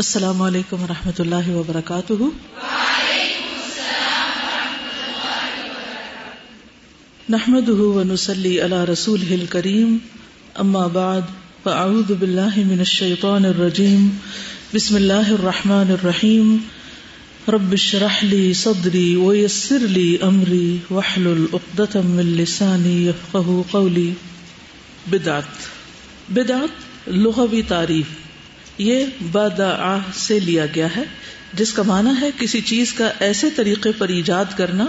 السلام علیکم و رحمۃ اللہ وبرکاتہ۔ نحمد ونسلی علی رسول ہل کریم اما بعد، فاعوذ باللہ من الشیطان الرجیم۔ بسم اللہ الرحمن الرحیم۔ رب اشرح لی صدری ویسر لی امری۔ واحلل عقدۃ من لسانی یفقهوا قولی۔ بدعت۔ بدعت لغوی تعریف۔ یہ بدا سے لیا گیا ہے، جس کا معنی ہے کسی چیز کا ایسے طریقے پر ایجاد کرنا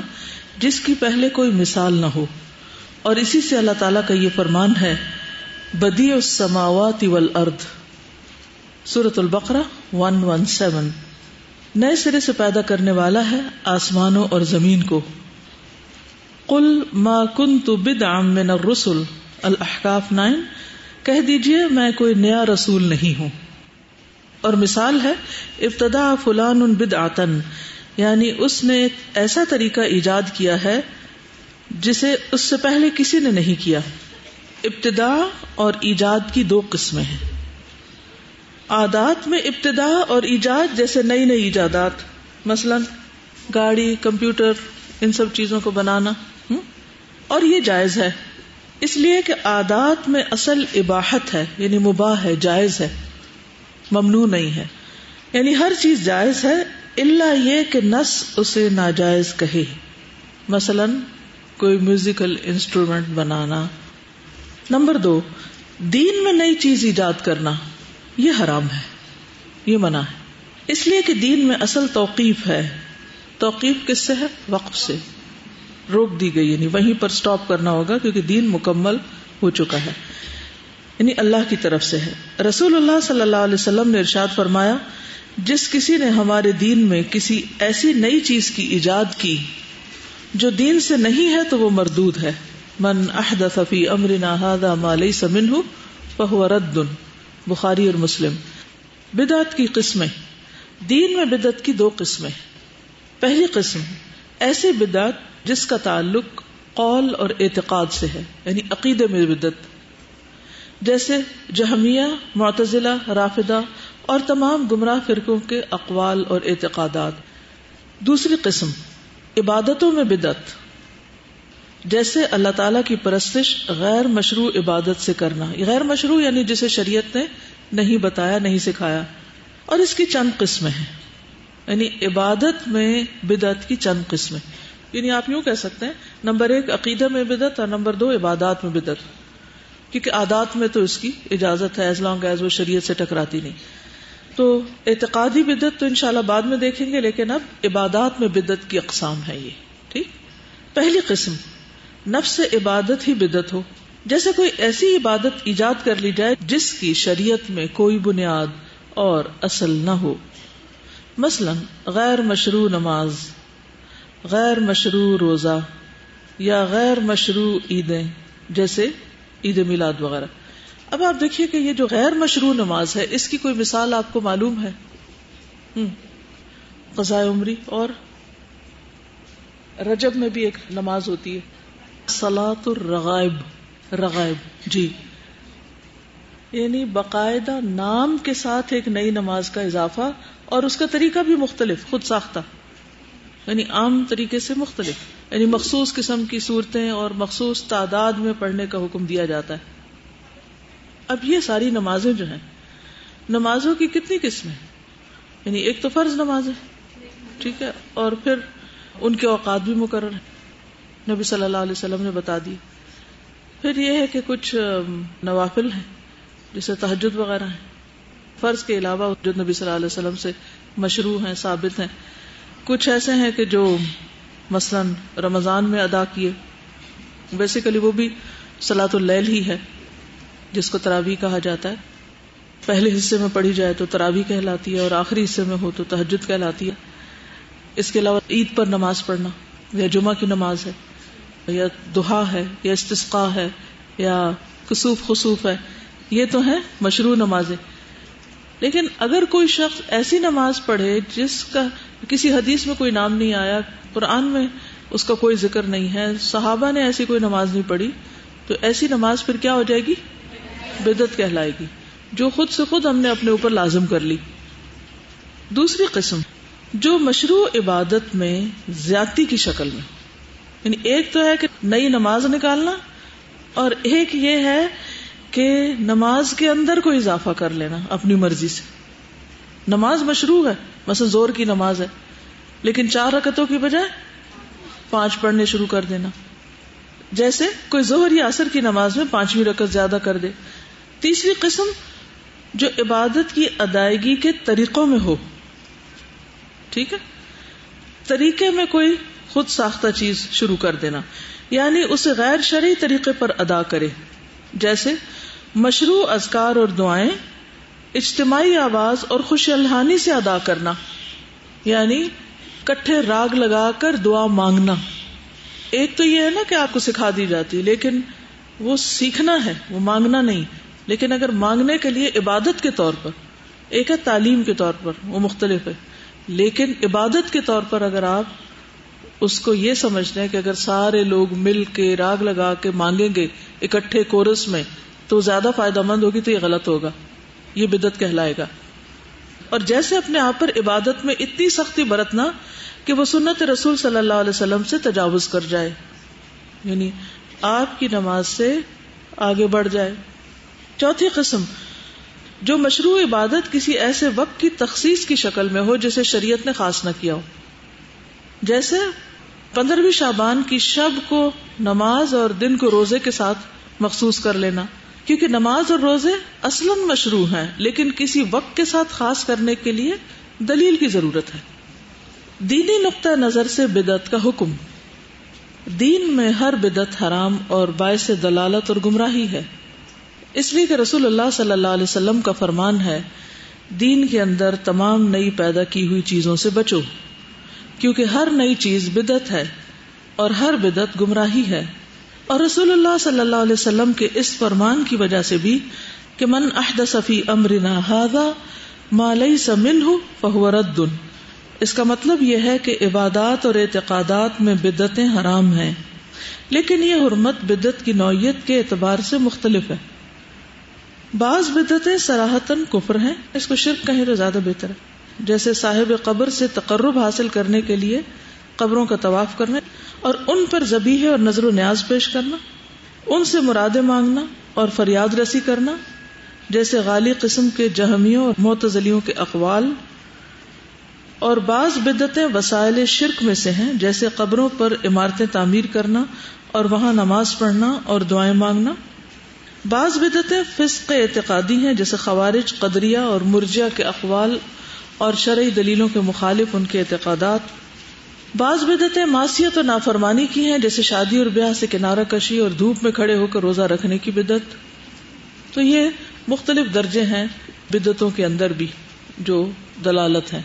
جس کی پہلے کوئی مثال نہ ہو۔ اور اسی سے اللہ تعالیٰ کا یہ فرمان ہے بدی السماوات والارض۔ سورت البقرہ ون ون سیون نئے سرے سے پیدا کرنے والا ہے آسمانوں اور زمین کو۔ کل ما کن تو بد من الرسل۔ الحکاف نائن۔ کہہ دیجیے، میں کوئی نیا رسول نہیں ہوں۔ اور مثال ہے، ابتدا فلان بد آتن یعنی اس نے ایسا طریقہ ایجاد کیا ہے جسے اس سے پہلے کسی نے نہیں کیا۔ ابتدا اور ایجاد کی دو قسمیں ہیں۔ آدات میں ابتدا اور ایجاد جیسے نئی نئی ایجادات، مثلا گاڑی، کمپیوٹر، ان سب چیزوں کو بنانا اور یہ جائز ہے۔ اس لیے کہ آدات میں اصل اباحت ہے یعنی مباح ہے، جائز ہے۔ ممنوع نہیں ہے۔ یعنی ہر چیز جائز ہے اللہ یہ کہ نس اسے ناجائز کہے۔ مثلا کوئی میوزیکل انسٹرومینٹ بنانا۔ نمبر دو، دین میں نئی چیز ایجاد کرنا۔ یہ حرام ہے۔ یہ منع ہے۔ اس لیے کہ دین میں اصل توقیف ہے۔ توقیف کس سے ہے وقف سے روک دی گئی۔ یعنی وہیں پر سٹاپ کرنا ہوگا کیونکہ دین مکمل ہو چکا ہے۔ یعنی اللہ کی طرف سے ہے۔ رسول اللہ صلی اللہ علیہ وسلم نے ارشاد فرمایا، جس کسی نے ہمارے دین میں کسی ایسی نئی چیز کی ایجاد کی جو دین سے نہیں ہے تو وہ مردود ہے۔ من احدث فی امرنا هذا ما ليس منه فهو رد۔ بخاری اور مسلم۔ بدعت کی قسمیں۔ دین میں بدعت کی دو قسمیں۔ پہلی قسم، ایسی بدعت جس کا تعلق قول اور اعتقاد سے ہے یعنی عقیدے میں بدعت۔ جیسے جہمیہ، معتزلہ، رافدہ اور تمام گمراہ فرقوں کے اقوال اور اعتقادات۔ دوسری قسم، عبادتوں میں بدت جیسے اللہ تعالی کی پرستش غیر مشروع عبادت سے کرنا۔ غیر مشروع یعنی جسے شریعت نے نہیں بتایا، نہیں سکھایا۔ اور اس کی چند قسمیں ہیں۔ یعنی عبادت میں بدعت کی چند قسمیں۔ یعنی آپ یوں کہہ سکتے ہیں، نمبر ایک، عقیدہ میں بدعت اور نمبر دو، عبادات میں بدعت۔ کیونکہ عادات میں تو اس کی اجازت ہے ایز لانگ ایز وہ شریعت سے ٹکراتی نہیں۔ تو اعتقادی بدت تو انشاءاللہ بعد میں دیکھیں گے، لیکن اب عبادات میں بدت کی اقسام ہے یہ۔ ٹھیک؟ پہلی قسم، نفس عبادت ہی بدت ہو۔ جیسے کوئی ایسی عبادت ایجاد کر لی جائے جس کی شریعت میں کوئی بنیاد اور اصل نہ ہو۔ مثلا، غیر مشروع نماز، غیر مشروع روزہ یا غیر مشروع عیدیں، جیسے عید میلاد وغیرہ۔ اب آپ دیکھیے کہ یہ جو غیر مشروع نماز ہے، اس کی کوئی مثال آپ کو معلوم ہے؟ قضاء عمری اور رجب میں بھی ایک نماز ہوتی ہے۔ سلاط الرغائب، رغائب جی۔ یعنی باقاعدہ نام کے ساتھ ایک نئی نماز کا اضافہ اور اس کا طریقہ بھی مختلف، خود ساختہ۔ یعنی عام طریقے سے مختلف۔ یعنی مخصوص قسم کی صورتیں اور مخصوص تعداد میں پڑھنے کا حکم دیا جاتا ہے۔ اب یہ ساری نمازیں جو ہیں، نمازوں کی کتنی قسمیں یعنی ایک تو فرض نماز ہے، ٹھیک ہے، اور پھر ان کے اوقات بھی مقرر ہیں۔ نبی صلی اللہ علیہ وسلم نے بتا دی۔ پھر یہ ہے کہ کچھ نوافل ہیں، جیسے تحجد وغیرہ ہیں۔ فرض کے علاوہ جو نبی صلی اللہ علیہ وسلم سے مشروع ہیں، ثابت ہیں۔ کچھ ایسے ہیں کہ جو مثلا رمضان میں ادا کیے بیسیکلی وہ بھی سلاۃ اللیل ہی ہے، جس کو تراوی کہا جاتا ہے۔ پہلے حصے میں پڑھی جائے تو تراوی کہلاتی ہے اور آخری حصے میں ہو تو تحجد کہلاتی ہے۔ اس کے علاوہ عید پر نماز پڑھنا، یا جمعہ کی نماز ہے، یا دہا ہے، یا استسقا ہے، یا کسوف خصوف ہے، یہ تو ہے مشروع نمازیں۔ لیکن اگر کوئی شخص ایسی نماز پڑھے جس کا کسی حدیث میں کوئی نام نہیں آیا، قرآن میں اس کا کوئی ذکر نہیں ہے، صحابہ نے ایسی کوئی نماز نہیں پڑھی، تو ایسی نماز پھر کیا ہو جائے گی؟ بدت کہلائے گی۔ جو خود سے خود ہم نے اپنے اوپر لازم کر لی۔ دوسری قسم، جو مشروع عبادت میں زیادتی کی شکل میں یعنی ایک تو ہے کہ نئی نماز نکالنا اور ایک یہ ہے کہ نماز کے اندر کوئی اضافہ کر لینا، اپنی مرضی سے۔ نماز مشروع ہے، مثلا زور کی نماز ہے، لیکن چار رکتوں کی بجائے پانچ پڑھنے شروع کر دینا۔ جیسے کوئی زہر یا اثر کی نماز میں پانچویں رکت زیادہ کر دے۔ تیسری قسم جو عبادت کی ادائیگی کے طریقوں میں ہو۔ ٹھیک ہے؟ طریقے میں کوئی خود ساختہ چیز شروع کر دینا یعنی اسے غیر شرعی طریقے پر ادا کرے۔ جیسے مشروع ازکار اور دعائیں اجتماعی آواز اور خوش الحانی سے ادا کرنا یعنی کٹھے راگ لگا کر دعا مانگنا۔ ایک تو یہ ہے نا کہ آپ کو سکھا دی جاتی، لیکن وہ سیکھنا ہے، وہ مانگنا نہیں۔ لیکن اگر مانگنے کے لیے عبادت کے طور پر، ایک ہے تعلیم کے طور پر، وہ مختلف ہے۔ لیکن عبادت کے طور پر اگر آپ اس کو یہ سمجھتے ہیں کہ اگر سارے لوگ مل کے راگ لگا کے مانگیں گے، اکٹھے کورس میں تو زیادہ فائدہ مند ہوگی تو یہ غلط ہوگا۔ یہ بدت کہلائے گا۔ اور جیسے اپنے آپ پر عبادت میں اتنی سختی برتنا کہ وہ سنت رسول صلی اللہ علیہ وسلم سے تجاوز کر جائے۔ یعنی آپ کی نماز سے آگے بڑھ جائے۔ چوتھی قسم، جو مشروع عبادت کسی ایسے وقت کی تخصیص کی شکل میں ہو جسے شریعت نے خاص نہ کیا ہو۔ جیسے پندرہویں شابان کی شب کو نماز اور دن کو روزے کے ساتھ مخصوص کر لینا۔ کیونکہ نماز اور روزے اصلا مشروع ہیں، لیکن کسی وقت کے ساتھ خاص کرنے کے لیے دلیل کی ضرورت ہے۔ دینی نقطۂ نظر سے بدعت کا حکم۔ دین میں ہر بدعت حرام اور باعث دلالت اور گمراہی ہے۔ اس لیے کہ رسول اللہ صلی اللہ علیہ وسلم کا فرمان ہے، دین کے اندر تمام نئی پیدا کی ہوئی چیزوں سے بچو۔ کیونکہ ہر نئی چیز بدت ہے اور ہر بدت گمراہی ہے۔ اور رسول اللہ صلی اللہ علیہ وسلم کے اس فرمان کی وجہ سے بھی کہ من احدث فی امرنا هذا ما ليس منه فهو رد۔ اس کا مطلب یہ ہے کہ عبادات اور اعتقادات میں بدتیں حرام ہیں، لیکن یہ حرمت بدت کی نوعیت کے اعتبار سے مختلف ہے۔ بعض بدتیں سراہتن کفر ہیں، اس کو شرک کہیں تو زیادہ بہتر ہے۔ جیسے صاحب قبر سے تقرب حاصل کرنے کے لیے قبروں کا طواف کرنا اور ان پر زبی اور نظر و نیاز پیش کرنا، ان سے مرادیں مانگنا اور فریاد رسی کرنا، جیسے غالی قسم کے جہمیوں اور معتزلیوں کے اقوال، اور بعض بدتیں وسائل شرک میں سے ہیں، جیسے قبروں پر عمارتیں تعمیر کرنا اور وہاں نماز پڑھنا اور دعائیں مانگنا۔ بعض بدتیں فسق اعتقادی ہیں، جیسے خوارج قدریا اور مرجیا کے اقوال اور شرعی دلیلوں کے مخالف ان کے اعتقادات۔ بعض بدتیں معاشیت اور نافرمانی کی ہیں، جیسے شادی اور بیاہ سے کنارہ کشی اور دھوپ میں کھڑے ہو کر روزہ رکھنے کی بدت تو یہ مختلف درجے ہیں بدتوں کے اندر بھی جو دلالت ہے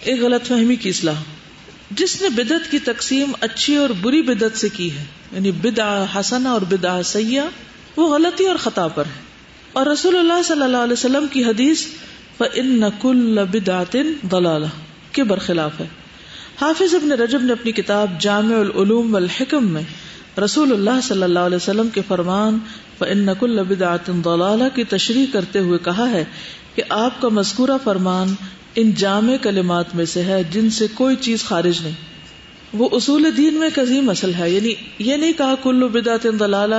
ایک غلط فہمی کی اصلاح۔ جس نے بدت کی تقسیم اچھی اور بری بدت سے کی ہے یعنی بدا حسنا اور بدا سیاح وہ غلطی اور خطا پر ہے۔ اور رسول اللہ صلی اللہ علیہ وسلم کی حدیث ان نقل دلالہ کے برخلاف ہے۔ حافظ ابن رجب نے اپنی کتاب جامع العلوم والحکم میں رسول اللہ صلی اللہ علیہ وسلم کے فرمان ان کی تشریح کرتے ہوئے کہا ہے کہ آپ کا مذکورہ فرمان ان جامع کلمات میں سے ہے جن سے کوئی چیز خارج نہیں۔ وہ اصول دین میں ایک عظیم اصل ہے یعنی یہ نہیں کہا کلو بدعت دلالہ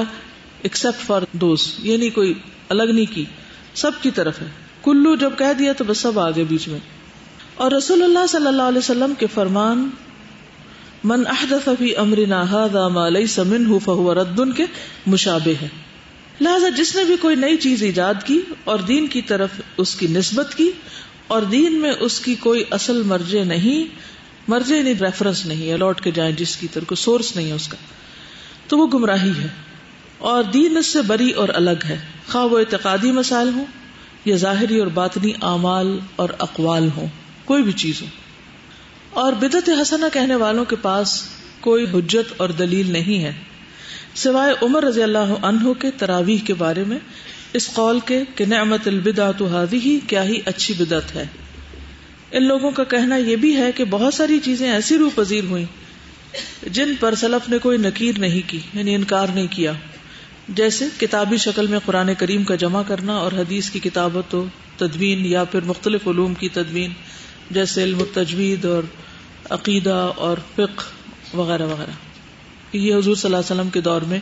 ایکسپٹ فار دوز یہ نہیں کوئی الگ نہیں کی، سب کی طرف ہے۔ کلو جب کہہ دیا تو بس سب آگے بیچ میں۔ اور رسول اللہ صلی اللہ علیہ وسلم کے فرمان، من احدث فی امرنا هذا ما ليس منه فهو رد کے مشابہ ہے۔ لہذا جس نے بھی کوئی نئی چیز ایجاد کی اور دین کی طرف اس کی نسبت کی اور دین میں اس کی کوئی اصل مرجع نہیں مرجع یعنی نہیں ریفرنس نہیں الاٹ کے جائیں جس کی طرف کوئی سورس نہیں ہے اس کا، تو وہ گمراہی ہے۔ اور دین اس سے بری اور الگ ہے۔ خواہ وہ اعتقادی مسائل ہوں یا ظاہری اور باطنی اعمال اور اقوال ہوں۔ کوئی بھی چیز ہو۔ اور بدت حسنا کہنے والوں کے پاس کوئی حجت اور دلیل نہیں ہے۔ سوائے عمر رضی اللہ عنہ کے تراویح کے بارے میں، اس قول کے کہ نعمت البدا تو ہی کیا ہی اچھی بدت ہے۔ ان لوگوں کا کہنا یہ بھی ہے کہ بہت ساری چیزیں ایسی روح پذیر ہوئی جن پر سلف نے کوئی نکیر نہیں کی یعنی انکار نہیں کیا۔ جیسے کتابی شکل میں قرآن کریم کا جمع کرنا اور حدیث کی کتابت و تدوین یا پھر مختلف علوم کی تدوین۔ جیسے علم تجوید اور عقیدہ اور فقہ وغیرہ وغیرہ۔ یہ حضور صلی اللہ علیہ وسلم کے دور میں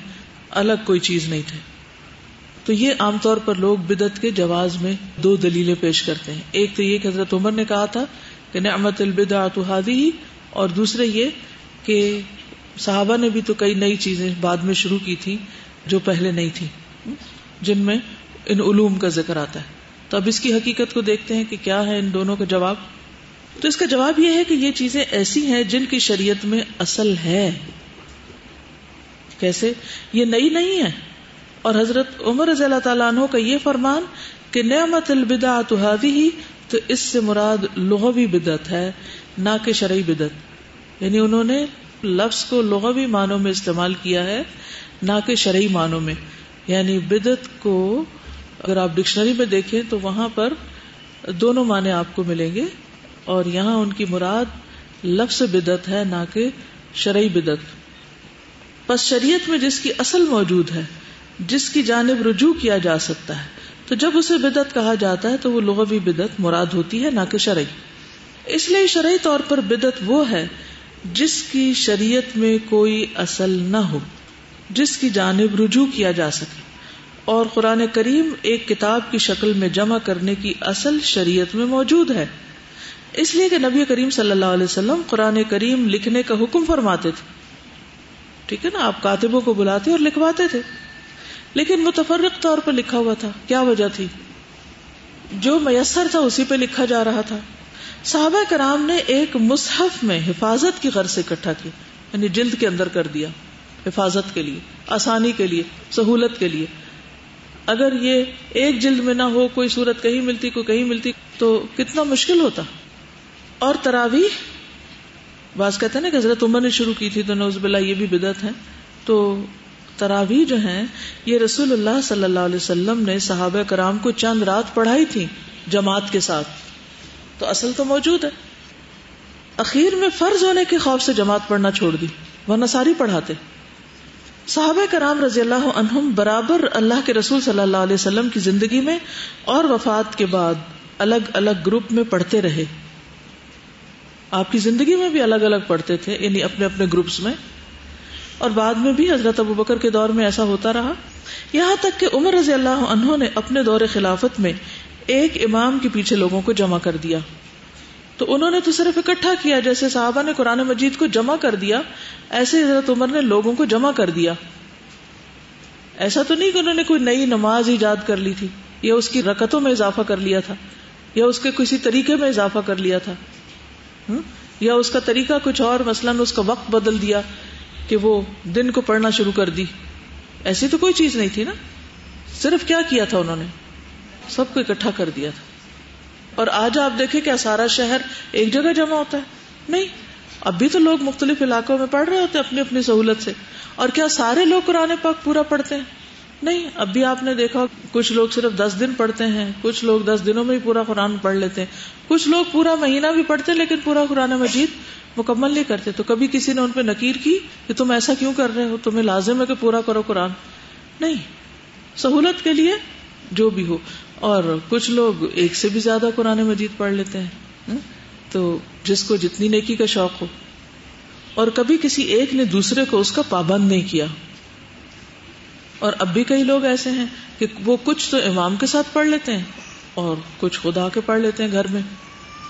الگ کوئی چیز نہیں تھے۔ تو یہ عام طور پر لوگ بدت کے جواز میں دو دلیلیں پیش کرتے ہیں۔ ایک تو یہ کہ حضرت عمر نے کہا تھا کہ نعمت البدا ہی اور دوسرے یہ کہ صحابہ نے بھی تو کئی نئی چیزیں بعد میں شروع کی تھی جو پہلے نہیں تھی جن میں ان علوم کا ذکر آتا ہے۔ تو اب اس کی حقیقت کو دیکھتے ہیں کہ کیا ہے ان دونوں کا جواب۔ تو اس کا جواب یہ ہے کہ یہ چیزیں ایسی ہیں جن کی شریعت میں اصل ہے۔ کیسے؟ یہ نئی نہیں ہے۔ اور حضرت عمر رضی اللہ تعالیٰ عنہ کا یہ فرمان کہ نعمت البدا تو ہی تو اس سے مراد لغوی بدت ہے، نہ کہ شرعی بدت یعنی انہوں نے لفظ کو لغوی معنوں میں استعمال کیا ہے، نہ کہ شرعی معنوں میں۔ یعنی بدت کو اگر آپ ڈکشنری میں دیکھیں تو وہاں پر دونوں معنی آپ کو ملیں گے۔ اور یہاں ان کی مراد لفظ بدت ہے، نہ کہ شرعی بدت بس شریعت میں جس کی اصل موجود ہے، جس کی جانب رجوع کیا جا سکتا ہے، تو جب اسے بدت کہا جاتا ہے، تو وہ لغوی بدت مراد ہوتی ہے، نہ کہ شرعی۔ اس لیے شرعی طور پر بدت وہ ہے، جس کی شریعت میں کوئی اصل نہ ہو، جس کی جانب رجوع کیا جا سکے۔ اور قرآن کریم ایک کتاب کی شکل میں جمع کرنے کی اصل شریعت میں موجود ہے۔ اس لیے کہ نبی کریم صلی اللہ علیہ وسلم قرآن کریم لکھنے کا حکم فرماتے تھے۔ ٹھیک ہے نا؟ آپ کاتبوں کو بلاتے اور لکھواتے تھے۔ لیکن متفرق طور پر لکھا ہوا تھا۔ کیا وجہ تھی؟ جو میسر تھا اسی پہ لکھا جا رہا تھا۔ صحابہ کرام نے ایک مصحف میں حفاظت کی غرض سے اکٹھا کیا یعنی جلد کے اندر کر دیا، حفاظت کے لیے، آسانی کے لیے، سہولت کے لیے۔ اگر یہ ایک جلد میں نہ ہو، کوئی صورت کہیں ملتی، کوئی کہیں ملتی، تو کتنا مشکل ہوتا۔ اور تراوی بعض کہتے ہیں نا کہ حضرت عمر نے شروع کی تھی تو نوز بلا یہ بھی بدت ہے تو تراوی جو ہیں، یہ رسول اللہ صلی اللہ علیہ وسلم نے صحابہ کرام کو چند رات پڑھائی تھی جماعت کے ساتھ۔ تو اصل تو موجود ہے۔ اخیر میں فرض ہونے کے خوف سے جماعت پڑھنا چھوڑ دی، ورنہ ساری پڑھاتے۔ صحابہ کرام رضی اللہ عنہم برابر اللہ کے رسول صلی اللہ علیہ وسلم کی زندگی میں اور وفات کے بعد الگ الگ گروپ میں پڑھتے رہے۔ آپ کی زندگی میں بھی الگ الگ پڑھتے تھے یعنی اپنے اپنے گروپس میں۔ اور بعد میں بھی حضرت ابو بکر کے دور میں ایسا ہوتا رہا۔ یہاں تک کہ عمر رضی اللہ عنہ نے اپنے دور خلافت میں ایک امام کے پیچھے لوگوں کو جمع کر دیا۔ تو انہوں نے تو صرف اکٹھا کیا، جیسے صحابہ نے قرآن مجید کو جمع کر دیا، ایسے حضرت عمر نے لوگوں کو جمع کر دیا۔ ایسا تو نہیں کہ انہوں نے کوئی نئی نماز ایجاد کر لی تھی، یا اس کی رکتوں میں اضافہ کر لیا تھا، یا اس کے کسی طریقے میں اضافہ کر لیا تھا۔ یا اس کا طریقہ کچھ اور، مثلاً اس کا وقت بدل دیا کہ وہ دن کو پڑھنا شروع کر دی۔ ایسی تو کوئی چیز نہیں تھی نا؟ صرف کیا کیا تھا انہوں نے؟ سب کو اکٹھا کر دیا تھا۔ اور آج آپ دیکھیں کیا سارا شہر ایک جگہ جمع ہوتا ہے۔ نہیں، اب بھی تو لوگ مختلف علاقوں میں پڑھ رہے ہوتے ہیں اپنی اپنی سہولت سے۔ اور کیا سارے لوگ قرآن پاک پورا پڑھتے ہیں؟ نہیں، اب بھی آپ نے دیکھا، کچھ لوگ صرف دس دن پڑھتے ہیں، کچھ لوگ دس دنوں میں ہی پورا قرآن پڑھ لیتے ہیں۔ کچھ لوگ پورا مہینہ بھی پڑھتے لیکن پورا قرآن مجید مکمل نہیں کرتے۔ تو کبھی کسی نے ان پہ نکیر کی کہ تم ایسا کیوں کر رہے ہو؟ تمہیں لازم ہے کہ پورا کرو قرآن۔ نہیں، سہولت کے لیے جو بھی ہو۔ اور کچھ لوگ ایک سے بھی زیادہ قرآن مجید پڑھ لیتے ہیں۔ تو جس کو جتنی نیکی کا شوق ہو۔ اور کبھی کسی ایک نے دوسرے کو اس کا پابند نہیں کیا۔ اور اب بھی کئی لوگ ایسے ہیں کہ وہ کچھ تو امام کے ساتھ پڑھ لیتے ہیں اور کچھ خدا کے پڑھ لیتے ہیں گھر میں۔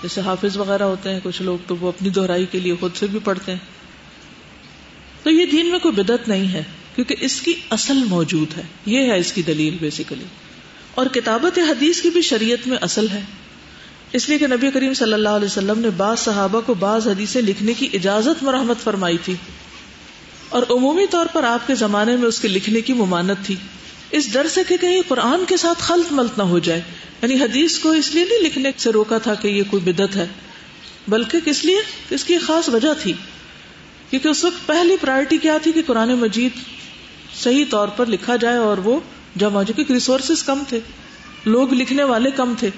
جیسے حافظ وغیرہ ہوتے ہیں، کچھ لوگ تو وہ اپنی دہرائی کے لیے خود سے بھی پڑھتے ہیں۔ تو یہ دین میں کوئی بدت نہیں ہے، کیونکہ اس کی اصل موجود ہے۔ یہ ہے اس کی دلیل بیسیکلی اور کتابت حدیث کی بھی شریعت میں اصل ہے۔ اس لیے کہ نبی کریم صلی اللہ علیہ وسلم نے بعض صحابہ کو بعض حدیثیں لکھنے کی اجازت مرحمت فرمائی تھی۔ اور عمومی طور پر آپ کے زمانے میں اس کے لکھنے کی ممانت تھی۔ اس ڈر سے کہ کہیں قرآن کے ساتھ خلط ملت نہ ہو جائے۔ یعنی حدیث کو اس لیے نہیں لکھنے سے روکا تھا کہ یہ کوئی بدت ہے، بلکہ کس لیے؟ اس کی خاص وجہ تھی۔ کیونکہ اس وقت پہلی پرائرٹی کیا تھی کہ قرآن مجید صحیح طور پر لکھا جائے اور وہ جمع جو کہ ریسورسز کم تھے، لوگ لکھنے والے کم تھے۔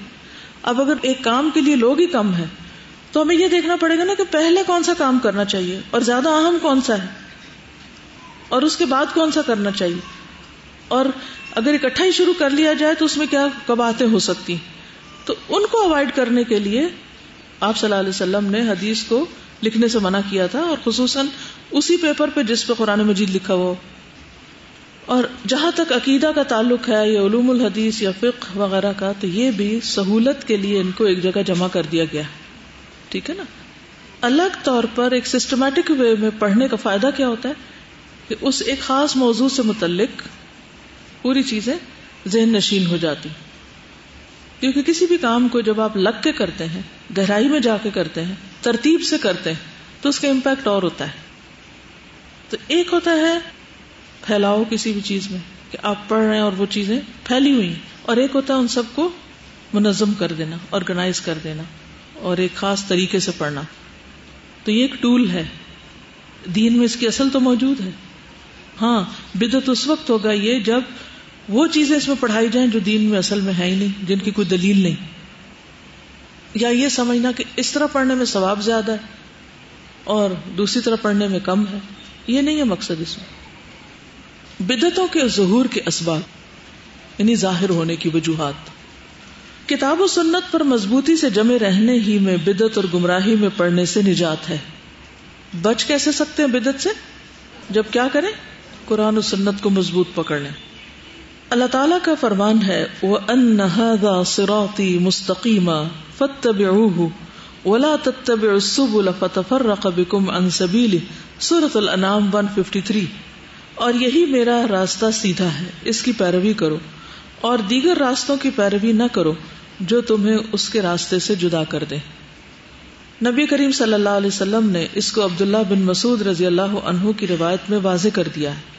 اب اگر ایک کام کے لیے لوگ ہی کم ہے تو ہمیں یہ دیکھنا پڑے گا نا کہ پہلے کون سا کام کرنا چاہیے اور زیادہ اہم کون سا ہے۔ اور اس کے بعد کون سا کرنا چاہیے؟ اور اگر اکٹھا ہی شروع کر لیا جائے تو اس میں کیا کباہتیں ہو سکتی تو ان کو اوائڈ کرنے کے لیے آپ صلی اللہ علیہ وسلم نے حدیث کو لکھنے سے منع کیا تھا اور خصوصاً اسی پیپر پہ جس پہ قرآن مجید لکھا ہوا اور جہاں تک عقیدہ کا تعلق ہے یا علوم الحدیث یا فقہ وغیرہ کا، تو یہ بھی سہولت کے لیے ان کو ایک جگہ جمع کر دیا گیا ٹھیک ہے نا؟ الگ طور پر ایک سسٹمیٹک وے میں پڑھنے کا فائدہ کیا ہوتا ہے؟ کہ اس ایک خاص موضوع سے متعلق پوری چیزیں ذہن نشین ہو جاتی کیونکہ کسی بھی کام کو جب آپ لگ کے کرتے ہیں، گہرائی میں جا کے کرتے ہیں، ترتیب سے کرتے ہیں، تو اس کا امپیکٹ اور ہوتا ہے۔ تو ایک ہوتا ہے پھیلاؤ کسی بھی چیز میں کہ آپ پڑھ رہے ہیں اور وہ چیزیں پھیلی ہوئی ہیں۔ اور ایک ہوتا ہے ان سب کو منظم کر دینا آرگنائز کر دینا اور ایک خاص طریقے سے پڑھنا۔ تو یہ ایک ٹول ہے۔ دین میں اس کی اصل تو موجود ہے۔ ہاں بدت اس وقت ہوگا یہ جب وہ چیزیں اس میں پڑھائی جائیں جو دین میں اصل میں ہے ہی نہیں، جن کی کوئی دلیل نہیں۔ یا یہ سمجھنا کہ اس طرح پڑھنے میں ثواب زیادہ ہے اور دوسری طرح پڑھنے میں کم ہے۔ یہ نہیں ہے مقصد اس میں۔ بدتوں کے ظہور کے اسباب یعنی ظاہر ہونے کی وجوہات۔ کتاب و سنت پر مضبوطی سے جمے رہنے ہی میں بدت اور گمراہی میں پڑھنے سے نجات ہے۔ بچ کیسے سکتے ہیں بدت سے؟ جب کیا کریں؟ قرآن و سنت کو مضبوط پکڑ لیں۔ اللہ تعالیٰ کا فرمان ہے وہ ان سراتی مستقیمہ فتب ولا تتب السبل فتفرق بكم عن سبيله۔ سورة الانعام 153 اور یہی میرا راستہ سیدھا ہے، اس کی پیروی کرو۔ اور دیگر راستوں کی پیروی نہ کرو جو تمہیں اس کے راستے سے جدا کر دے نبی کریم صلی اللہ علیہ وسلم نے اس کو عبداللہ بن مسعود رضی اللہ عنہ کی روایت میں واضح کر دیا ہے۔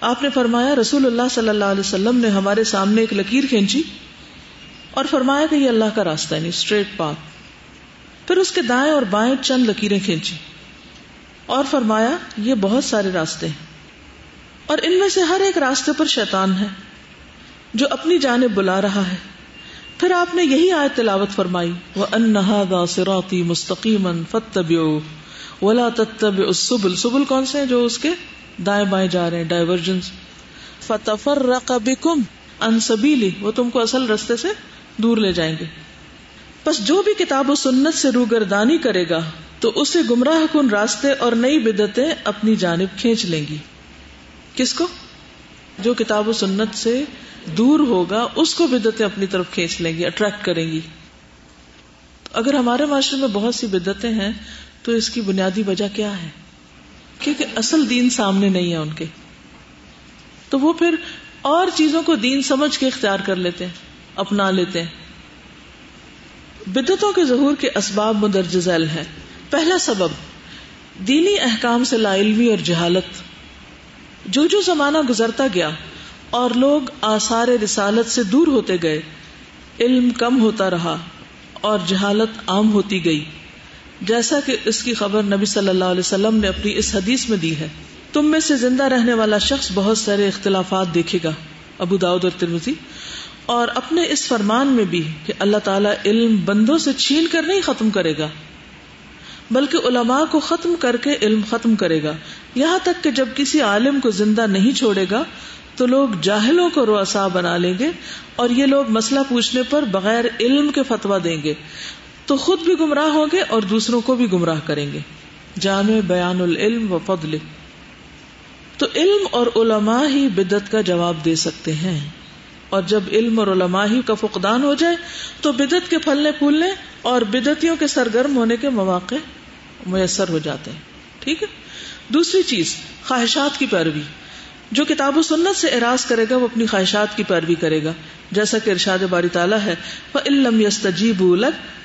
آپ نے فرمایا رسول اللہ صلی اللہ علیہ وسلم نے ہمارے سامنے ایک لکیر کھینچی اور فرمایا کہ یہ اللہ کا راستہ ہے یعنی اسٹریٹ پاتھ پھر اس کے دائیں اور بائیں چند لکیریں کھینچی اور فرمایا یہ بہت سارے راستے ہیں۔ اور ان میں سے ہر ایک راستے پر شیطان ہے جو اپنی جانب بلا رہا ہے۔ پھر آپ نے یہی آیت تلاوت فرمائی وہ انہا سراتی مستقیم فتب ولا تتب السبل۔ سبل کون سے جو اس کے دائیں بائیں جا رہے ہیں ڈائیورجنس فتفر بکم ان سبیلی وہ تم کو اصل رستے سے دور لے جائیں گے۔ بس جو بھی کتاب و سنت سے روگردانی کرے گا، تو اسے گمراہ کن راستے اور نئی بدتیں اپنی جانب کھینچ لیں گی۔ کس کو؟ جو کتاب و سنت سے دور ہوگا، اس کو بدتیں اپنی طرف کھینچ لیں گی اٹریکٹ کریں گی۔ اگر ہمارے معاشرے میں بہت سی بدتیں ہیں، تو اس کی بنیادی وجہ کیا ہے؟ کیونکہ اصل دین سامنے نہیں ہے ان کے۔ تو وہ پھر اور چیزوں کو دین سمجھ کے اختیار کر لیتے ہیں، اپنا لیتے ہیں۔ بدتوں کے ظہور کے اسباب مدرج ذیل ہے پہلا سبب، دینی احکام سے لا علمی اور جہالت۔ جو جو زمانہ گزرتا گیا اور لوگ آثار رسالت سے دور ہوتے گئے، علم کم ہوتا رہا اور جہالت عام ہوتی گئی۔ جیسا کہ اس کی خبر نبی صلی اللہ علیہ وسلم نے اپنی اس حدیث میں دی ہے۔ تم میں سے زندہ رہنے والا شخص بہت سارے اختلافات دیکھے گا، ابو داود اور ترمزی اور اپنے اس فرمان میں بھی کہ اللہ تعالیٰ علم بندوں سے چھین کر نہیں ختم کرے گا، بلکہ علماء کو ختم کر کے علم ختم کرے گا۔ یہاں تک کہ جب کسی عالم کو زندہ نہیں چھوڑے گا، تو لوگ جاہلوں کو روسا بنا لیں گے اور یہ لوگ مسئلہ پوچھنے پر بغیر علم کے فتوا دیں گے۔ تو خود بھی گمراہ ہوں گے اور دوسروں کو بھی گمراہ کریں گے۔ جامع بیان العلم و فضل۔ تو علم اور علماء ہی بدت کا جواب دے سکتے ہیں۔ اور جب علم اور علماء ہی کا فقدان ہو جائے، تو بدت کے پھلنے پھولنے اور بدتیوں کے سرگرم ہونے کے مواقع میسر ہو جاتے ہیں۔ ٹھیک ہے؟ دوسری چیز، خواہشات کی پیروی۔ جو کتاب و سنت سے اراض کرے گا، وہ اپنی خواہشات کی پیروی کرے گا۔ جیسا کہ ارشاد باری تعالیٰ ہے وہ علم یس تجیب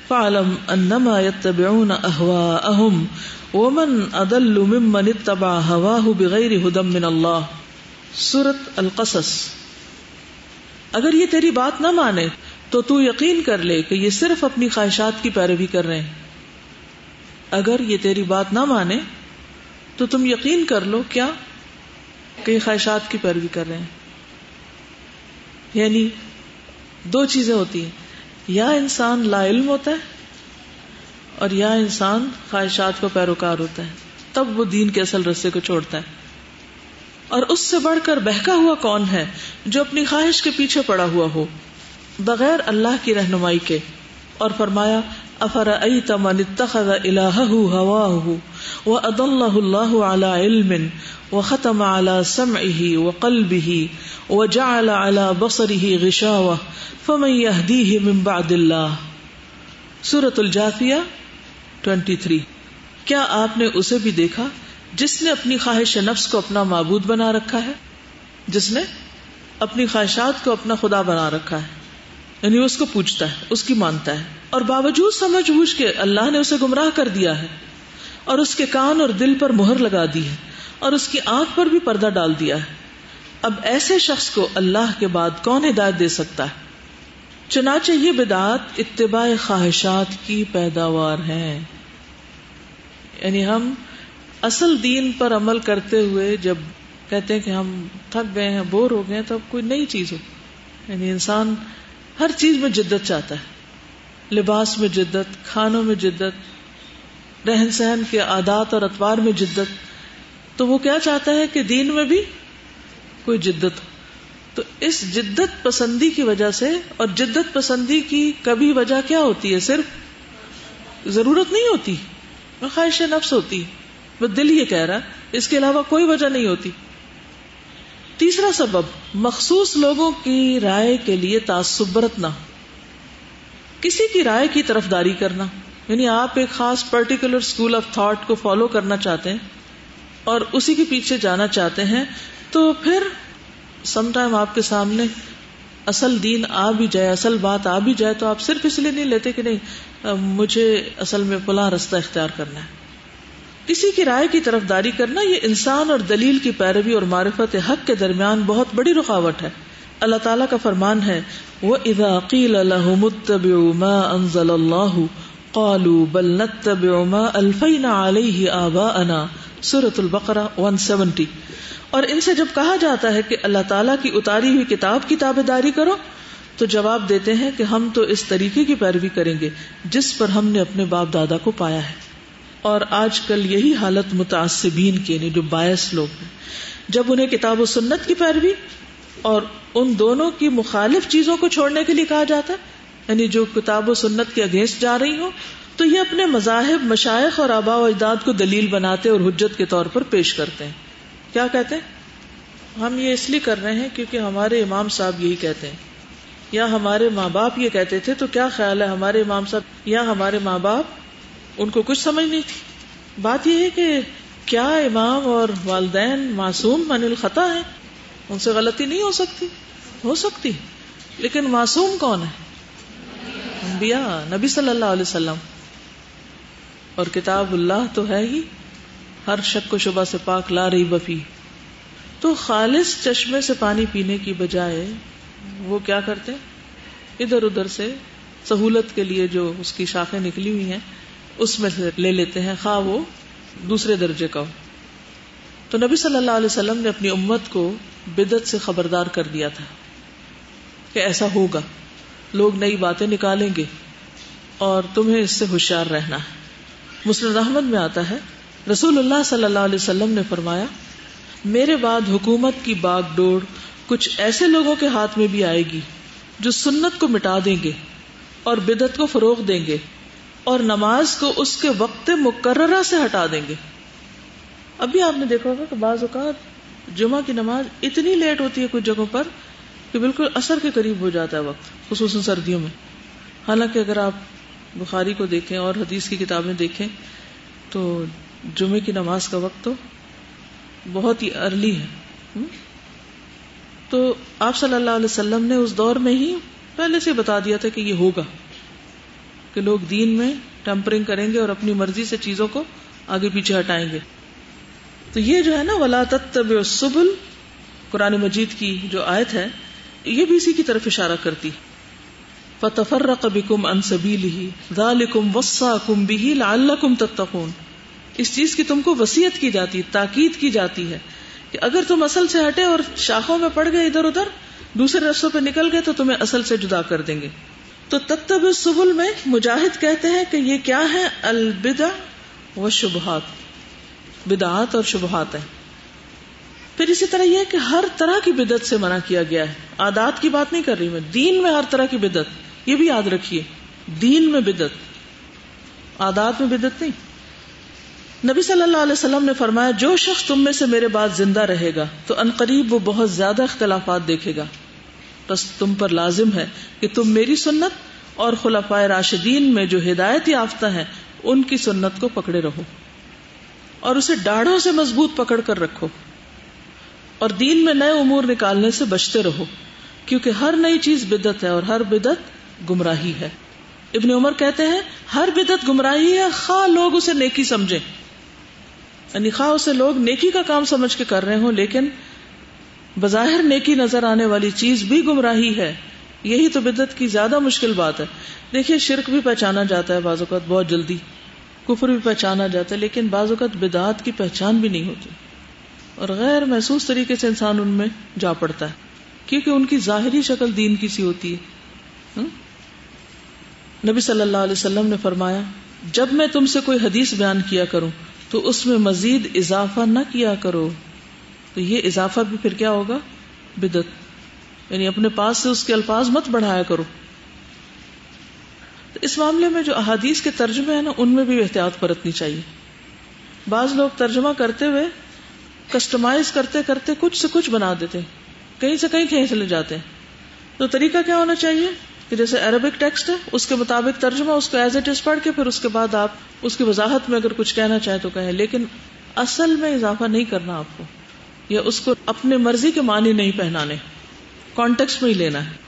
فعلم انما يتبعون اهواءهم ومن اضل ممن اتبع هواه بغیر هدى من اللہ سورة القصص۔ اگر یہ تیری بات نہ مانے، تو تو یقین کر لے کہ یہ صرف اپنی خواہشات کی پیروی کر رہے ہیں۔ اگر یہ تیری بات نہ مانے، تو تم یقین کر لو، کیا؟ کہ یہ خواہشات کی پیروی کر رہے ہیں۔ یعنی دو چیزیں ہوتی ہیں۔ یا انسان لا علم ہوتا ہے اور یا انسان خواہشات کو پیروکار ہوتا ہے۔ تب وہ دین کے اصل رستے کو چھوڑتا ہے۔ اور اس سے بڑھ کر بہکا ہوا کون ہے جو اپنی خواہش کے پیچھے پڑا ہوا ہو؟ بغیر اللہ کی رہنمائی کے۔ اور فرمایا افر من اتخذ الہہ ہواہ و ادلہ اللہ علی علم و ختم علی سمعہ و قلبہ و جعل علی بصرہ غشاوہ فمن یہدیہ من بعد اللہ سورة الجاثیہ 23 کیا آپ نے اسے بھی دیکھا جس نے اپنی خواہش نفس کو اپنا معبود بنا رکھا ہے؟ جس نے اپنی خواہشات کو اپنا خدا بنا رکھا ہے یعنی اس کو پوچھتا ہے، اس کی مانتا ہے۔ اور باوجود سمجھ بوجھ کے اللہ نے اسے گمراہ کر دیا ہے اور اس کے کان اور دل پر مہر لگا دی ہے اور اس کی آنکھ پر بھی پردہ ڈال دیا ہے۔ اب ایسے شخص کو اللہ کے بعد کون ہدایت دے سکتا ہے؟ چنانچہ یہ بدعت اتباع خواہشات کی پیداوار ہے یعنی ہم اصل دین پر عمل کرتے ہوئے جب کہتے ہیں کہ ہم تھک گئے ہیں، بور ہو گئے تو اب کوئی نئی چیز ہو۔ یعنی انسان ہر چیز میں جدت چاہتا ہے۔ لباس میں جدت، کھانوں میں جدت، رہن سہن کے عادات اور اتوار میں جدت، تو وہ کیا چاہتا ہے کہ دین میں بھی کوئی جدت ہو؟ تو اس جدت پسندی کی وجہ سے اور جدت پسندی کی کبھی وجہ کیا ہوتی ہے؟ صرف ضرورت نہیں ہوتی خواہش نفس ہوتی، وہ دل یہ کہہ رہا اس کے علاوہ کوئی وجہ نہیں ہوتی۔ تیسرا سبب، مخصوص لوگوں کی رائے کے لیے تعصب برتنا کسی کی رائے کی طرف داری کرنا۔ یعنی آپ ایک خاص پرٹیکولر اسکول آف تھاٹ کو فالو کرنا چاہتے ہیں اور اسی کے پیچھے جانا چاہتے ہیں، تو پھر سم ٹائم آپ کے سامنے اصل دین آ بھی جائے، اصل بات آ بھی جائے تو آپ صرف اس لیے نہیں لیتے کہ نہیں مجھے اصل میں پلا رستہ اختیار کرنا ہے۔ کسی کی رائے کی طرف داری کرنا، یہ انسان اور دلیل کی پیروی اور معرفت حق کے درمیان بہت بڑی رکاوٹ ہے۔ اللہ تعالیٰ کا فرمان ہے وہ ادا عقیل ما انزل اللہ قالو بل ما الفینا علیہ آبا انا سورت البقرا ون سیونٹی اور ان سے جب کہا جاتا ہے کہ اللہ تعالیٰ کی اتاری ہوئی کتاب کی تابے داری کرو، تو جواب دیتے ہیں کہ ہم تو اس طریقے کی پیروی کریں گے جس پر ہم نے اپنے باپ دادا کو پایا ہے۔ اور آج کل یہی حالت متاثبین کی یعنی جو باعث لوگ ہیں۔ جب انہیں کتاب و سنت کی پیروی اور ان دونوں کی مخالف چیزوں کو چھوڑنے کے لیے کہا جاتا ہے؟ یعنی جو کتاب و سنت کے اگینسٹ جا رہی ہوں، تو یہ اپنے مذاہب مشائق اور آبا و اجداد کو دلیل بناتے اور حجت کے طور پر پیش کرتے ہیں۔ کیا کہتے ہیں؟ ہم یہ اس لیے کر رہے ہیں کیونکہ ہمارے امام صاحب یہی کہتے ہیں۔ یا ہمارے ماں باپ یہ کہتے تھے، تو کیا خیال ہے ہمارے امام صاحب؟ یا ہمارے ماں باپ؟ ان کو کچھ سمجھ نہیں تھی۔ بات یہ ہے کہ کیا امام اور والدین معصوم من الخطا ہے ان سے غلطی نہیں ہو سکتی۔ ہو سکتی۔ لیکن معصوم کون ہے؟ انبیاء، نبی صلی اللہ علیہ وسلم۔ اور کتاب اللہ تو ہے ہی۔ ہر شک کو شبہ سے پاک لا رہی بفی تو خالص چشمے سے پانی پینے کی بجائے وہ کیا کرتے؟ ادھر ادھر سے سہولت کے لیے جو اس کی شاخیں نکلی ہوئی ہیں، اس میں سے لے لیتے ہیں۔ خواہ وہ دوسرے درجے کا ہو۔ تو نبی صلی اللہ علیہ وسلم نے اپنی امت کو بدت سے خبردار کر دیا تھا کہ ایسا ہوگا۔ لوگ نئی باتیں نکالیں گے اور تمہیں اس سے ہوشیار رہنا ہے۔ مسلم احمد میں آتا ہے، رسول اللہ صلی اللہ علیہ وسلم نے فرمایا، میرے بعد حکومت کی باغ ڈوڑ کچھ ایسے لوگوں کے ہاتھ میں بھی آئے گی جو سنت کو مٹا دیں گے اور بدت کو فروغ دیں گے اور نماز کو اس کے وقت مقررہ سے ہٹا دیں گے۔ ابھی آپ نے دیکھا ہوگا کہ بعض اوقات جمعہ کی نماز اتنی لیٹ ہوتی ہے کچھ جگہوں پر کہ بالکل اثر کے قریب ہو جاتا ہے وقت، خصوصاً سردیوں میں۔ حالانکہ اگر آپ بخاری کو دیکھیں اور حدیث کی کتابیں دیکھیں، تو جمعے کی نماز کا وقت تو بہت ہی ارلی ہے۔ تو آپ صلی اللہ علیہ وسلم نے اس دور میں ہی پہلے سے بتا دیا تھا کہ یہ ہوگا کہ لوگ دین میں ٹمپرنگ کریں گے اور اپنی مرضی سے چیزوں کو آگے پیچھے ہٹائیں گے۔ تو یہ جو ہے نا، ولا تب سبل قرآن مجید کی جو آیت ہے، یہ بھی اسی کی طرف اشارہ کرتی۔ فتفر بکم ان سبیلی ذالکم وصاکم بھی لعلکم تتقون۔ اس چیز کی تم کو وسیعت کی جاتی، تاکید کی جاتی ہے کہ اگر تم اصل سے ہٹے اور شاخوں میں پڑ گئے ادھر ادھر، دوسرے رستوں پہ نکل گئے تو تمہیں اصل سے جدا کر دیں گے۔ تو تتب سبل میں مجاہد کہتے ہیں کہ یہ کیا ہے؟ البدا و شبہات۔ بدعات اور شبہات ہیں۔ پھر اسی طرح یہ کہ ہر طرح کی بدت سے منع کیا گیا ہے۔ عادات کی بات نہیں کر رہی میں۔ دین میں ہر طرح کی بدت یہ بھی یاد رکھیے۔ دین میں بدت عادات میں بدت نہیں۔ نبی صلی اللہ علیہ وسلم نے فرمایا، جو شخص تم میں سے میرے بعد زندہ رہے گا، تو قریب وہ بہت زیادہ اختلافات دیکھے گا۔ بس تم پر لازم ہے کہ تم میری سنت اور خلفائے راشدین میں جو ہدایت یافتہ ہیں، ان کی سنت کو پکڑے رہو۔ اور اسے ڈاڑھوں سے مضبوط پکڑ کر رکھو اور دین میں نئے امور نکالنے سے بچتے رہو، کیونکہ ہر نئی چیز بدت ہے اور ہر بدت گمراہی ہے۔ ابن عمر کہتے ہیں، ہر بدت گمراہی ہے، خواہ لوگ اسے نیکی سمجھے یعنی خواہ اسے لوگ نیکی کا کام سمجھ کے کر رہے ہوں، لیکن بظاہر نیکی نظر آنے والی چیز بھی گمراہی ہے۔ یہی تو بدت کی زیادہ مشکل بات ہے۔ دیکھیے، شرک بھی پہچانا جاتا ہے، بعض اوقات بہت جلدی۔ کفر بھی پہچانا جاتا ہے، لیکن بعض اوقات بدعت کی پہچان بھی نہیں ہوتی۔ اور غیر محسوس طریقے سے انسان ان میں جا پڑتا ہے، کیونکہ ان کی ظاہری شکل دین کی سی ہوتی ہے۔ نبی صلی اللہ علیہ وسلم نے فرمایا، جب میں تم سے کوئی حدیث بیان کیا کروں، تو اس میں مزید اضافہ نہ کیا کرو۔ تو یہ اضافہ بھی پھر کیا ہوگا؟ بدت یعنی اپنے پاس سے اس کے الفاظ مت بڑھایا کرو۔ تو اس معاملے میں جو احادیث کے ترجمے ہیں نا، ان میں بھی احتیاط برتنی چاہیے۔ بعض لوگ ترجمہ کرتے ہوئے کسٹمائز کرتے کرتے کچھ سے کچھ بنا دیتے کہیں سے کہیں کہیں چلے جاتے ہیں۔ تو طریقہ کیا ہونا چاہیے؟ کہ جیسے عربک ٹیکسٹ ہے، اس کے مطابق ترجمہ، اس کو ایز اٹ از پڑھ کے، پھر اس کے بعد آپ اس کی وضاحت میں اگر کچھ کہنا چاہیں تو کہیں۔ لیکن اصل میں اضافہ نہیں کرنا آپ کو، یا اس کو اپنے مرضی کے معنی نہیں پہنانے۔ کانٹیکس میں ہی لینا ہے۔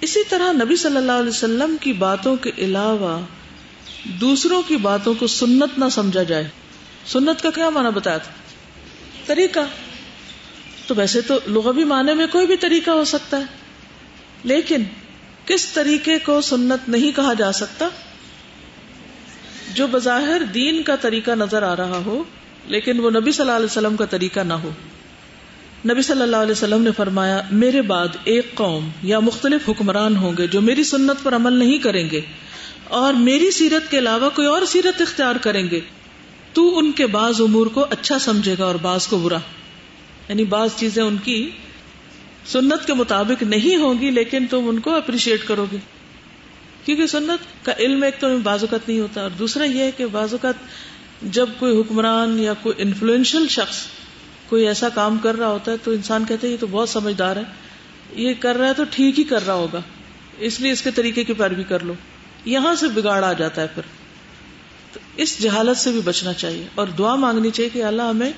اسی طرح نبی صلی اللہ علیہ وسلم کی باتوں کے علاوہ دوسروں کی باتوں کو سنت نہ سمجھا جائے۔ سنت کا کیا مانا بتایا تھا؟ طریقہ۔ تو ویسے تو لغوی معنی میں کوئی بھی طریقہ ہو سکتا ہے۔ لیکن کس طریقے کو سنت نہیں کہا جا سکتا؟ جو بظاہر دین کا طریقہ نظر آ رہا ہو، لیکن وہ نبی صلی اللہ علیہ وسلم کا طریقہ نہ ہو۔ نبی صلی اللہ علیہ وسلم نے فرمایا، میرے بعد ایک قوم یا مختلف حکمران ہوں گے جو میری سنت پر عمل نہیں کریں گے اور میری سیرت کے علاوہ کوئی اور سیرت اختیار کریں گے۔ تو ان کے بعض امور کو اچھا سمجھے گا اور بعض کو برا۔ یعنی بعض چیزیں ان کی سنت کے مطابق نہیں ہوگی لیکن تم ان کو اپریشیٹ کرو گے۔ کیونکہ سنت کا علم ایک تو بعض اوقات نہیں ہوتا، اور دوسرا یہ ہے کہ بعض اوقات جب کوئی حکمران یا کوئی انفلوئنشل شخص کوئی ایسا کام کر رہا ہوتا ہے تو انسان کہتے ہیں یہ تو بہت سمجھدار ہے، یہ کر رہا ہے تو ٹھیک ہی کر رہا ہوگا، اس لیے اس کے طریقے کی پیروی کر لو۔ یہاں سے بگاڑ آ جاتا ہے پھر۔ تو اس جہالت سے بھی بچنا چاہیے اور دعا مانگنی چاہیے کہ اللہ ہمیں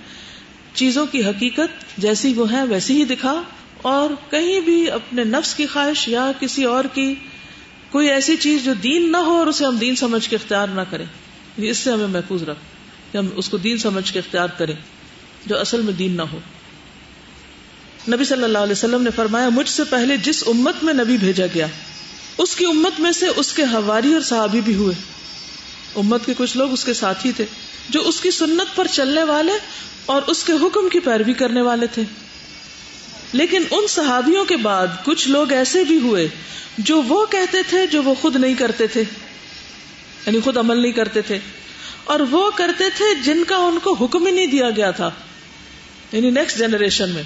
چیزوں کی حقیقت جیسی وہ ہے ویسی ہی دکھا اور کہیں بھی اپنے نفس کی خواہش یا کسی اور کی کوئی ایسی چیز جو دین نہ ہو اور اسے ہم دین سمجھ کے اختیار نہ کریں۔ اس سے ہمیں محفوظ رکھ کہ ہم اس کو دین سمجھ کے اختیار کریں۔ جو اصل میں دین نہ ہو۔ نبی صلی اللہ علیہ وسلم نے فرمایا، مجھ سے پہلے جس امت میں نبی بھیجا گیا، اس کی امت میں سے اس کے ہواری اور صحابی بھی ہوئے۔ امت کے کچھ لوگ اس کے ساتھی تھے، جو اس کی سنت پر چلنے والے اور اس کے حکم کی پیروی کرنے والے تھے۔ لیکن ان صحابیوں کے بعد کچھ لوگ ایسے بھی ہوئے جو وہ کہتے تھے جو وہ خود نہیں کرتے تھے۔ یعنی خود عمل نہیں کرتے تھے۔ اور وہ کرتے تھے جن کا ان کو حکم ہی نہیں دیا گیا تھا۔ یعنی نیکسٹ جنریشن میں.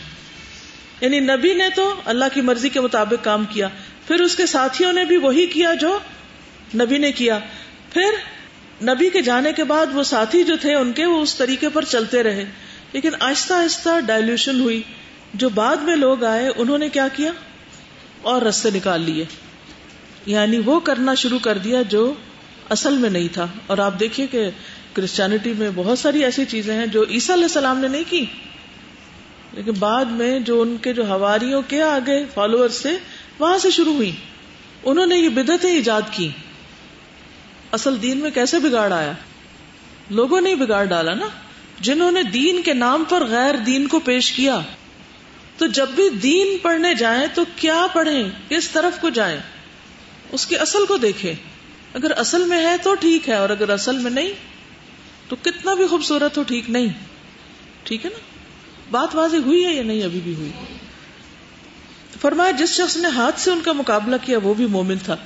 یعنی نبی نے تو اللہ کی مرضی کے مطابق کام کیا. پھر اس کے ساتھیوں نے بھی وہی کیا جو نبی نے کیا. پھر نبی کے جانے کے بعد وہ ساتھی جو تھے ان کے وہ اس طریقے پر چلتے رہے. لیکن آہستہ آہستہ ڈائلوشن ہوئی. جو بعد میں لوگ آئے، انہوں نے کیا کیا؟ اور رستے نکال لیے. یعنی وہ کرنا شروع کر دیا جو اصل میں نہیں تھا. اور آپ دیکھیے کہ کرسچینٹی میں بہت ساری ایسی چیزیں ہیں جو عیسیٰ علیہ السلام نے نہیں کی. لیکن بعد میں جو ان کے جو ہواریوں کے آگے فالوور سے وہاں سے شروع ہوئی انہوں نے یہ بدتیں ایجاد کی اصل دین میں کیسے بگاڑ آیا؟ لوگوں نے بگاڑ ڈالا نا۔ جنہوں نے دین کے نام پر غیر دین کو پیش کیا۔ تو جب بھی دین پڑھنے جائیں تو کیا پڑھیں؟ کس طرف کو جائیں؟ اس کی اصل کو دیکھیں۔ اگر اصل میں ہے تو ٹھیک ہے اور اگر اصل میں نہیں تو کتنا بھی خوبصورت ہو، ٹھیک نہیں۔ ٹھیک ہے نا؟ بات واضح ہوئی ہے یا نہیں ابھی بھی ہوئی؟ فرمایا، جس شخص نے ہاتھ سے ان کا مقابلہ کیا، وہ بھی مومن تھا۔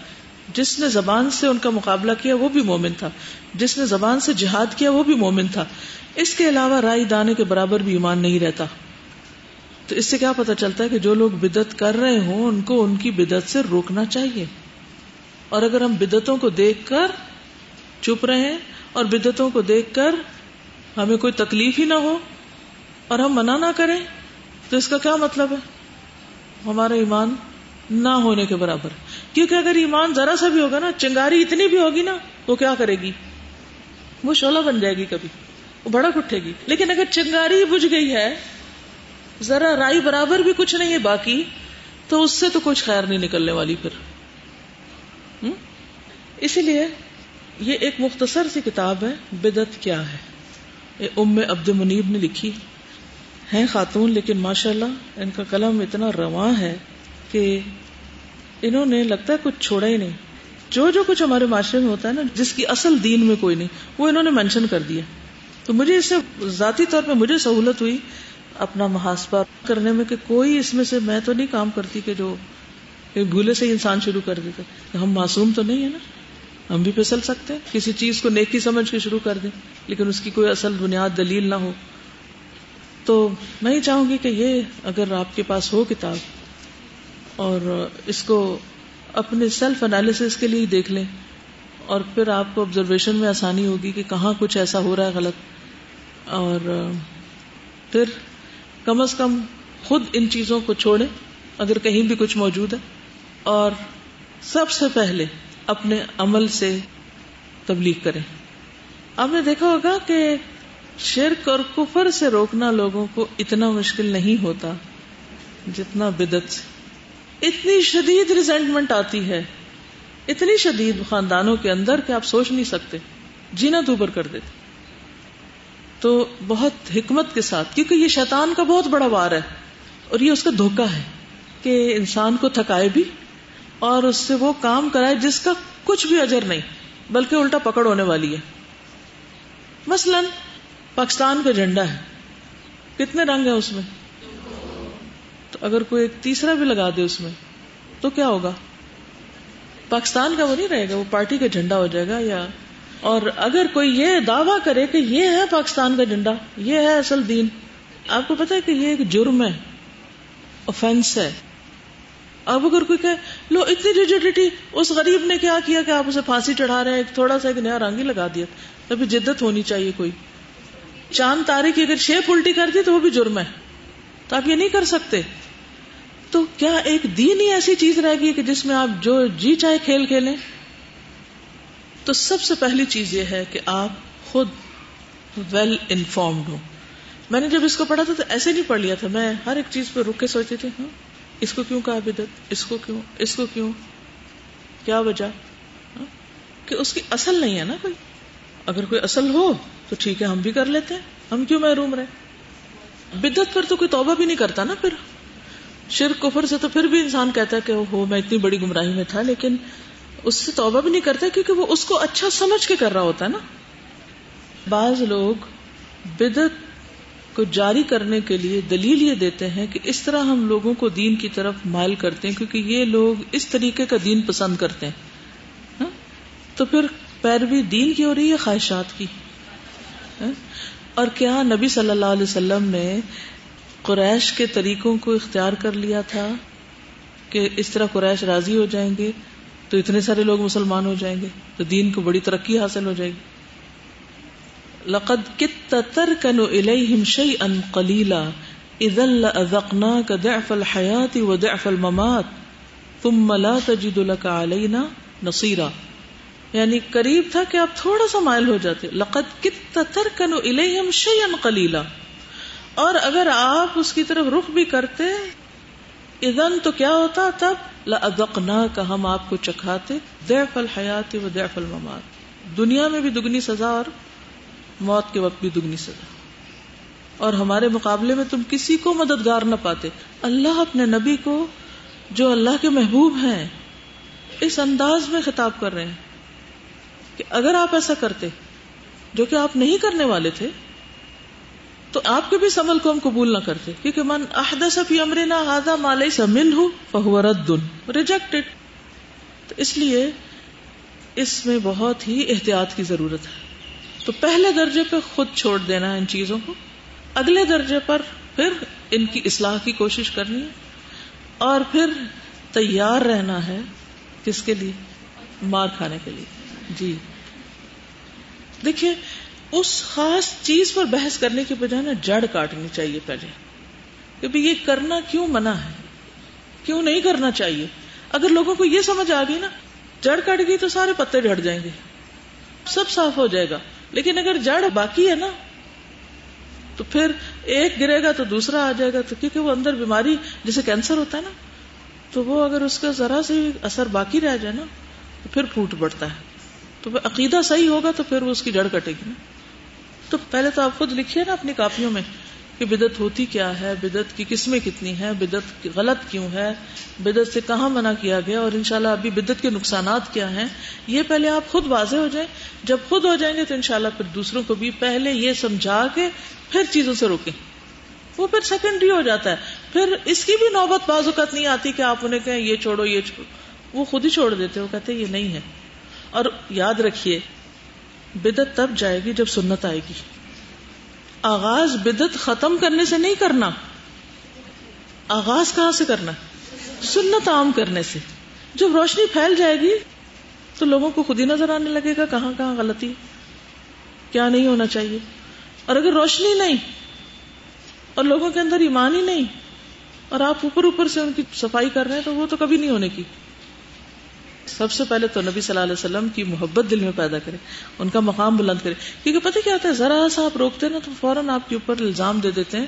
جس نے زبان سے ان کا مقابلہ کیا، وہ بھی مومن تھا۔ جس نے زبان سے جہاد کیا، وہ بھی مومن تھا۔ اس کے علاوہ رائے دانے کے برابر بھی ایمان نہیں رہتا۔ تو اس سے کیا پتا چلتا ہے کہ جو لوگ بدت کر رہے ہوں، ان کو ان کی بدت سے روکنا چاہیے۔ اور اگر ہم بدتوں کو دیکھ کر چپ رہے ہیں اور بدتوں کو دیکھ کر ہمیں کوئی تکلیف ہی نہ ہو اور ہم منع نہ کریں تو اس کا کیا مطلب ہے؟ ہمارا ایمان نہ ہونے کے برابر کیونکہ اگر ایمان ذرا سا بھی ہوگا نا، چنگاری اتنی بھی ہوگی نا، وہ کیا کرے گی؟ وہ شولہ بن جائے گی کبھی، وہ بڑا اٹھے گی۔ لیکن اگر چنگاری بجھ گئی ہے، ذرا رائی برابر بھی کچھ نہیں ہے باقی، تو اس سے تو کچھ خیر نہیں نکلنے والی پھر۔ اسی لیے یہ ایک مختصر سی کتاب ہے بدت کیا ہے؟ ام عبد منیب نے لکھی۔ ہیں خاتون، لیکن ماشاء اللہ ان کا قلم اتنا رواں ہے کہ انہوں نے لگتا ہے کچھ چھوڑا ہی نہیں۔ جو جو کچھ ہمارے معاشرے میں ہوتا ہے نا، جس کی اصل دین میں کوئی نہیں، وہ انہوں نے مینشن کر دیا۔ تو مجھے اس سے ذاتی طور پہ مجھے سہولت ہوئی اپنا محاسبہ کرنے میں کہ کوئی اس میں سے، میں تو نہیں کام کرتی کہ جو بھولے سے انسان شروع کر دیتے ہم معصوم تو نہیں ہے نا۔ ہم بھی پھسل سکتے ہیں۔ کسی چیز کو نیکی سمجھ کے شروع کر دیں، لیکن اس کی کوئی اصل بنیاد دلیل نہ ہو۔ تو میں ہی چاہوں گی کہ یہ اگر آپ کے پاس ہو کتاب اور اس کو اپنے سیلف انالیس کے لیے دیکھ لیں اور پھر آپ کو آبزرویشن میں آسانی ہوگی کہ کہاں کچھ ایسا ہو رہا ہے غلط اور پھر کم از کم خود ان چیزوں کو چھوڑے اگر کہیں بھی کچھ موجود ہے اور سب سے پہلے اپنے عمل سے تبلیغ کریں آپ نے دیکھا ہوگا کہ شرک اور کفر سے روکنا لوگوں کو اتنا مشکل نہیں ہوتا جتنا بدت سے۔ اتنی شدید ریزنٹمنٹ آتی ہے۔ اتنی شدید خاندانوں کے اندر کہ آپ سوچ نہیں سکتے۔ جینا دوبر کر دیتے۔ تو بہت حکمت کے ساتھ، کیونکہ یہ شیطان کا بہت بڑا وار ہے اور یہ اس کا دھوکا ہے کہ انسان کو تھکائے بھی اور اس سے وہ کام کرائے جس کا کچھ بھی اجر نہیں، بلکہ الٹا پکڑ ہونے والی ہے۔ مثلا پاکستان کا جھنڈا ہے۔ کتنے رنگ ہیں اس میں؟ تو اگر کوئی ایک تیسرا بھی لگا دے اس میں، تو کیا ہوگا؟ پاکستان کا وہ نہیں رہے گا، وہ پارٹی کا جھنڈا ہو جائے گا یا اور اگر کوئی یہ دعویٰ کرے کہ یہ ہے پاکستان کا جھنڈا، یہ ہے اصل دین۔ آپ کو پتا ہے کہ یہ ایک جرم ہے اوفینس ہے۔ اب اگر کوئی کہ لو اتنی ریجیڈیٹی اس غریب نے کیا کیا کہ آپ اسے پھانسی چڑھا رہے ہیں، ایک تھوڑا سا ایک نیا رنگ ہی لگا دیا۔ ابھی جدت ہونی چاہیے کوئی۔ چاند تارے کی اگر شیپ الٹی کر دی تو وہ بھی جرم ہے تو آپ یہ نہیں کر سکتے۔ تو کیا ایک دین ہی ایسی چیز رہے گی کہ جس میں آپ جو جی چاہے کھیل کھیلیں؟ تو سب سے پہلی چیز یہ ہے کہ آپ خود ویل انفارمڈ ہو میں نے جب اس کو پڑھا تھا تو ایسے نہیں پڑھ لیا تھا۔ میں ہر ایک چیز پہ رک کے سوچتی تھی ہاں اس کو کیوں کہا بدت اس کو کیوں؟ اس کو کیوں؟ کیا وجہ؟ ہاں، کہ اس کی اصل نہیں ہے نا کوئی۔ اگر کوئی اصل ہو تو ٹھیک ہے، ہم بھی کر لیتے ہیں۔ ہم کیوں محروم رہے؟ بدت پر تو کوئی توبہ بھی نہیں کرتا نا پھر۔ شرک، کفر سے تو پھر بھی انسان کہتا ہے کہ ہو میں اتنی بڑی گمراہی میں تھا، لیکن اس سے توبہ بھی نہیں کرتا کیونکہ وہ اس کو اچھا سمجھ کے کر رہا ہوتا ہے نا۔ بعض لوگ بدت کو جاری کرنے کے لیے دلیل یہ دیتے ہیں کہ اس طرح ہم لوگوں کو دین کی طرف مائل کرتے ہیں کیونکہ یہ لوگ اس طریقے کا دین پسند کرتے ہیں۔ ہاں؟ تو پھر پیروی دین کی ہو رہی ہے خواہشات کی؟ اور کیا نبی صلی اللہ علیہ وسلم نے قریش کے طریقوں کو اختیار کر لیا تھا کہ اس طرح قریش راضی ہو جائیں گے تو اتنے سارے لوگ مسلمان ہو جائیں گے تو دین کو بڑی ترقی حاصل ہو جائے گی؟ لقد کت ترکن الیہم شیئا قلیلا اذا لأذقناک ضعف الحیات و ضعف الممات ثم لا تجد لك علینا نصیرا۔ یعنی قریب تھا کہ آپ تھوڑا سا مائل ہو جاتے۔ لقد کت ترکن الیہم شیئا قلیلا۔ اور اگر آپ اس کی طرف رخ بھی کرتے ادن تو کیا ہوتا؟ تب لنا کا ہم آپ کو چکھاتے۔ دیف الحیات و دیف المات دنیا میں بھی دگنی سزا اور موت کے وقت بھی دگنی سزا۔ اور ہمارے مقابلے میں تم کسی کو مددگار نہ پاتے۔ اللہ اپنے نبی کو جو اللہ کے محبوب ہیں، اس انداز میں خطاب کر رہے ہیں۔ کہ اگر آپ ایسا کرتے جو کہ آپ نہیں کرنے والے تھے، تو آپ کے بھی اس عمل کو ہم قبول نہ کرتے، کیونکہ من احدث فی امرنا هذا ما ليس منه فهو رد ریجیکٹڈ تو اس لیے اس میں بہت ہی احتیاط کی ضرورت ہے۔ تو پہلے درجے پہ خود چھوڑ دینا ہے ان چیزوں کو، اگلے درجے پر پھر ان کی اصلاح کی کوشش کرنی ہے، اور پھر تیار رہنا ہے کس کے لیے؟ مار کھانے کے لیے۔ جی۔ دیکھیے، اس خاص چیز پر بحث کرنے کے بجائے نا جڑ کاٹنی چاہیے پہلے۔ کہ یہ کرنا کیوں منع ہے؟ کیوں نہیں کرنا چاہیے؟ اگر لوگوں کو یہ سمجھ آ گئی نا، جڑ کٹ گئی تو سارے پتے جھڑ جائیں گے۔ سب صاف ہو جائے گا۔ لیکن اگر جڑ باقی ہے نا، تو پھر ایک گرے گا تو دوسرا آ جائے گا۔ تو کیونکہ وہ اندر بیماری جیسے کینسر ہوتا ہے نا، تو وہ اگر اس کا ذرا سے اثر باقی رہ جائے نا، تو پھر پھوٹ پڑتا ہے۔ تو عقیدہ صحیح ہوگا تو پھر وہ اس کی جڑ کٹے گی نا۔ تو پہلے تو آپ خود لکھیے نا اپنی کاپیوں میں کہ بدت ہوتی کیا ہے بدت کی قسمیں کتنی ہے بدت غلط کیوں ہے بدت سے کہاں منع کیا گیا اور انشاءاللہ ابھی بدت کے نقصانات کیا ہیں۔ یہ پہلے آپ خود واضح ہو جائیں۔ جب خود ہو جائیں گے تو انشاءاللہ پھر دوسروں کو بھی پہلے یہ سمجھا کے پھر چیزوں سے روکیں۔ وہ پھر سیکنڈری ہو جاتا ہے۔ پھر اس کی بھی نوبت بعض اوقات نہیں آتی کہ آپ انہیں کہیں یہ چھوڑو یہ چھوڑو۔ وہ خود ہی چھوڑ دیتے وہ کہتے یہ نہیں ہے۔ اور یاد رکھیے بدت تب جائے گی جب سنت آئے گی۔ آغاز بدت ختم کرنے سے نہیں کرنا۔ آغاز کہاں سے کرنا؟ سنت عام کرنے سے۔ جب روشنی پھیل جائے گی، تو لوگوں کو خود ہی نظر آنے لگے گا، کہاں کہاں غلطی کیا نہیں ہونا چاہیے۔ اور اگر روشنی نہیں، اور لوگوں کے اندر ایمان ہی نہیں، اور آپ اوپر اوپر سے ان کی صفائی کر رہے ہیں، تو وہ تو کبھی نہیں ہونے کی۔ سب سے پہلے تو نبی صلی اللہ علیہ وسلم کی محبت دل میں پیدا کرے، ان کا مقام بلند کرے۔ کیونکہ پتہ کیا ہوتا ہے، ذرا سا آپ روکتے ہیں نا تو فوراً آپ کے اوپر الزام دے دیتے ہیں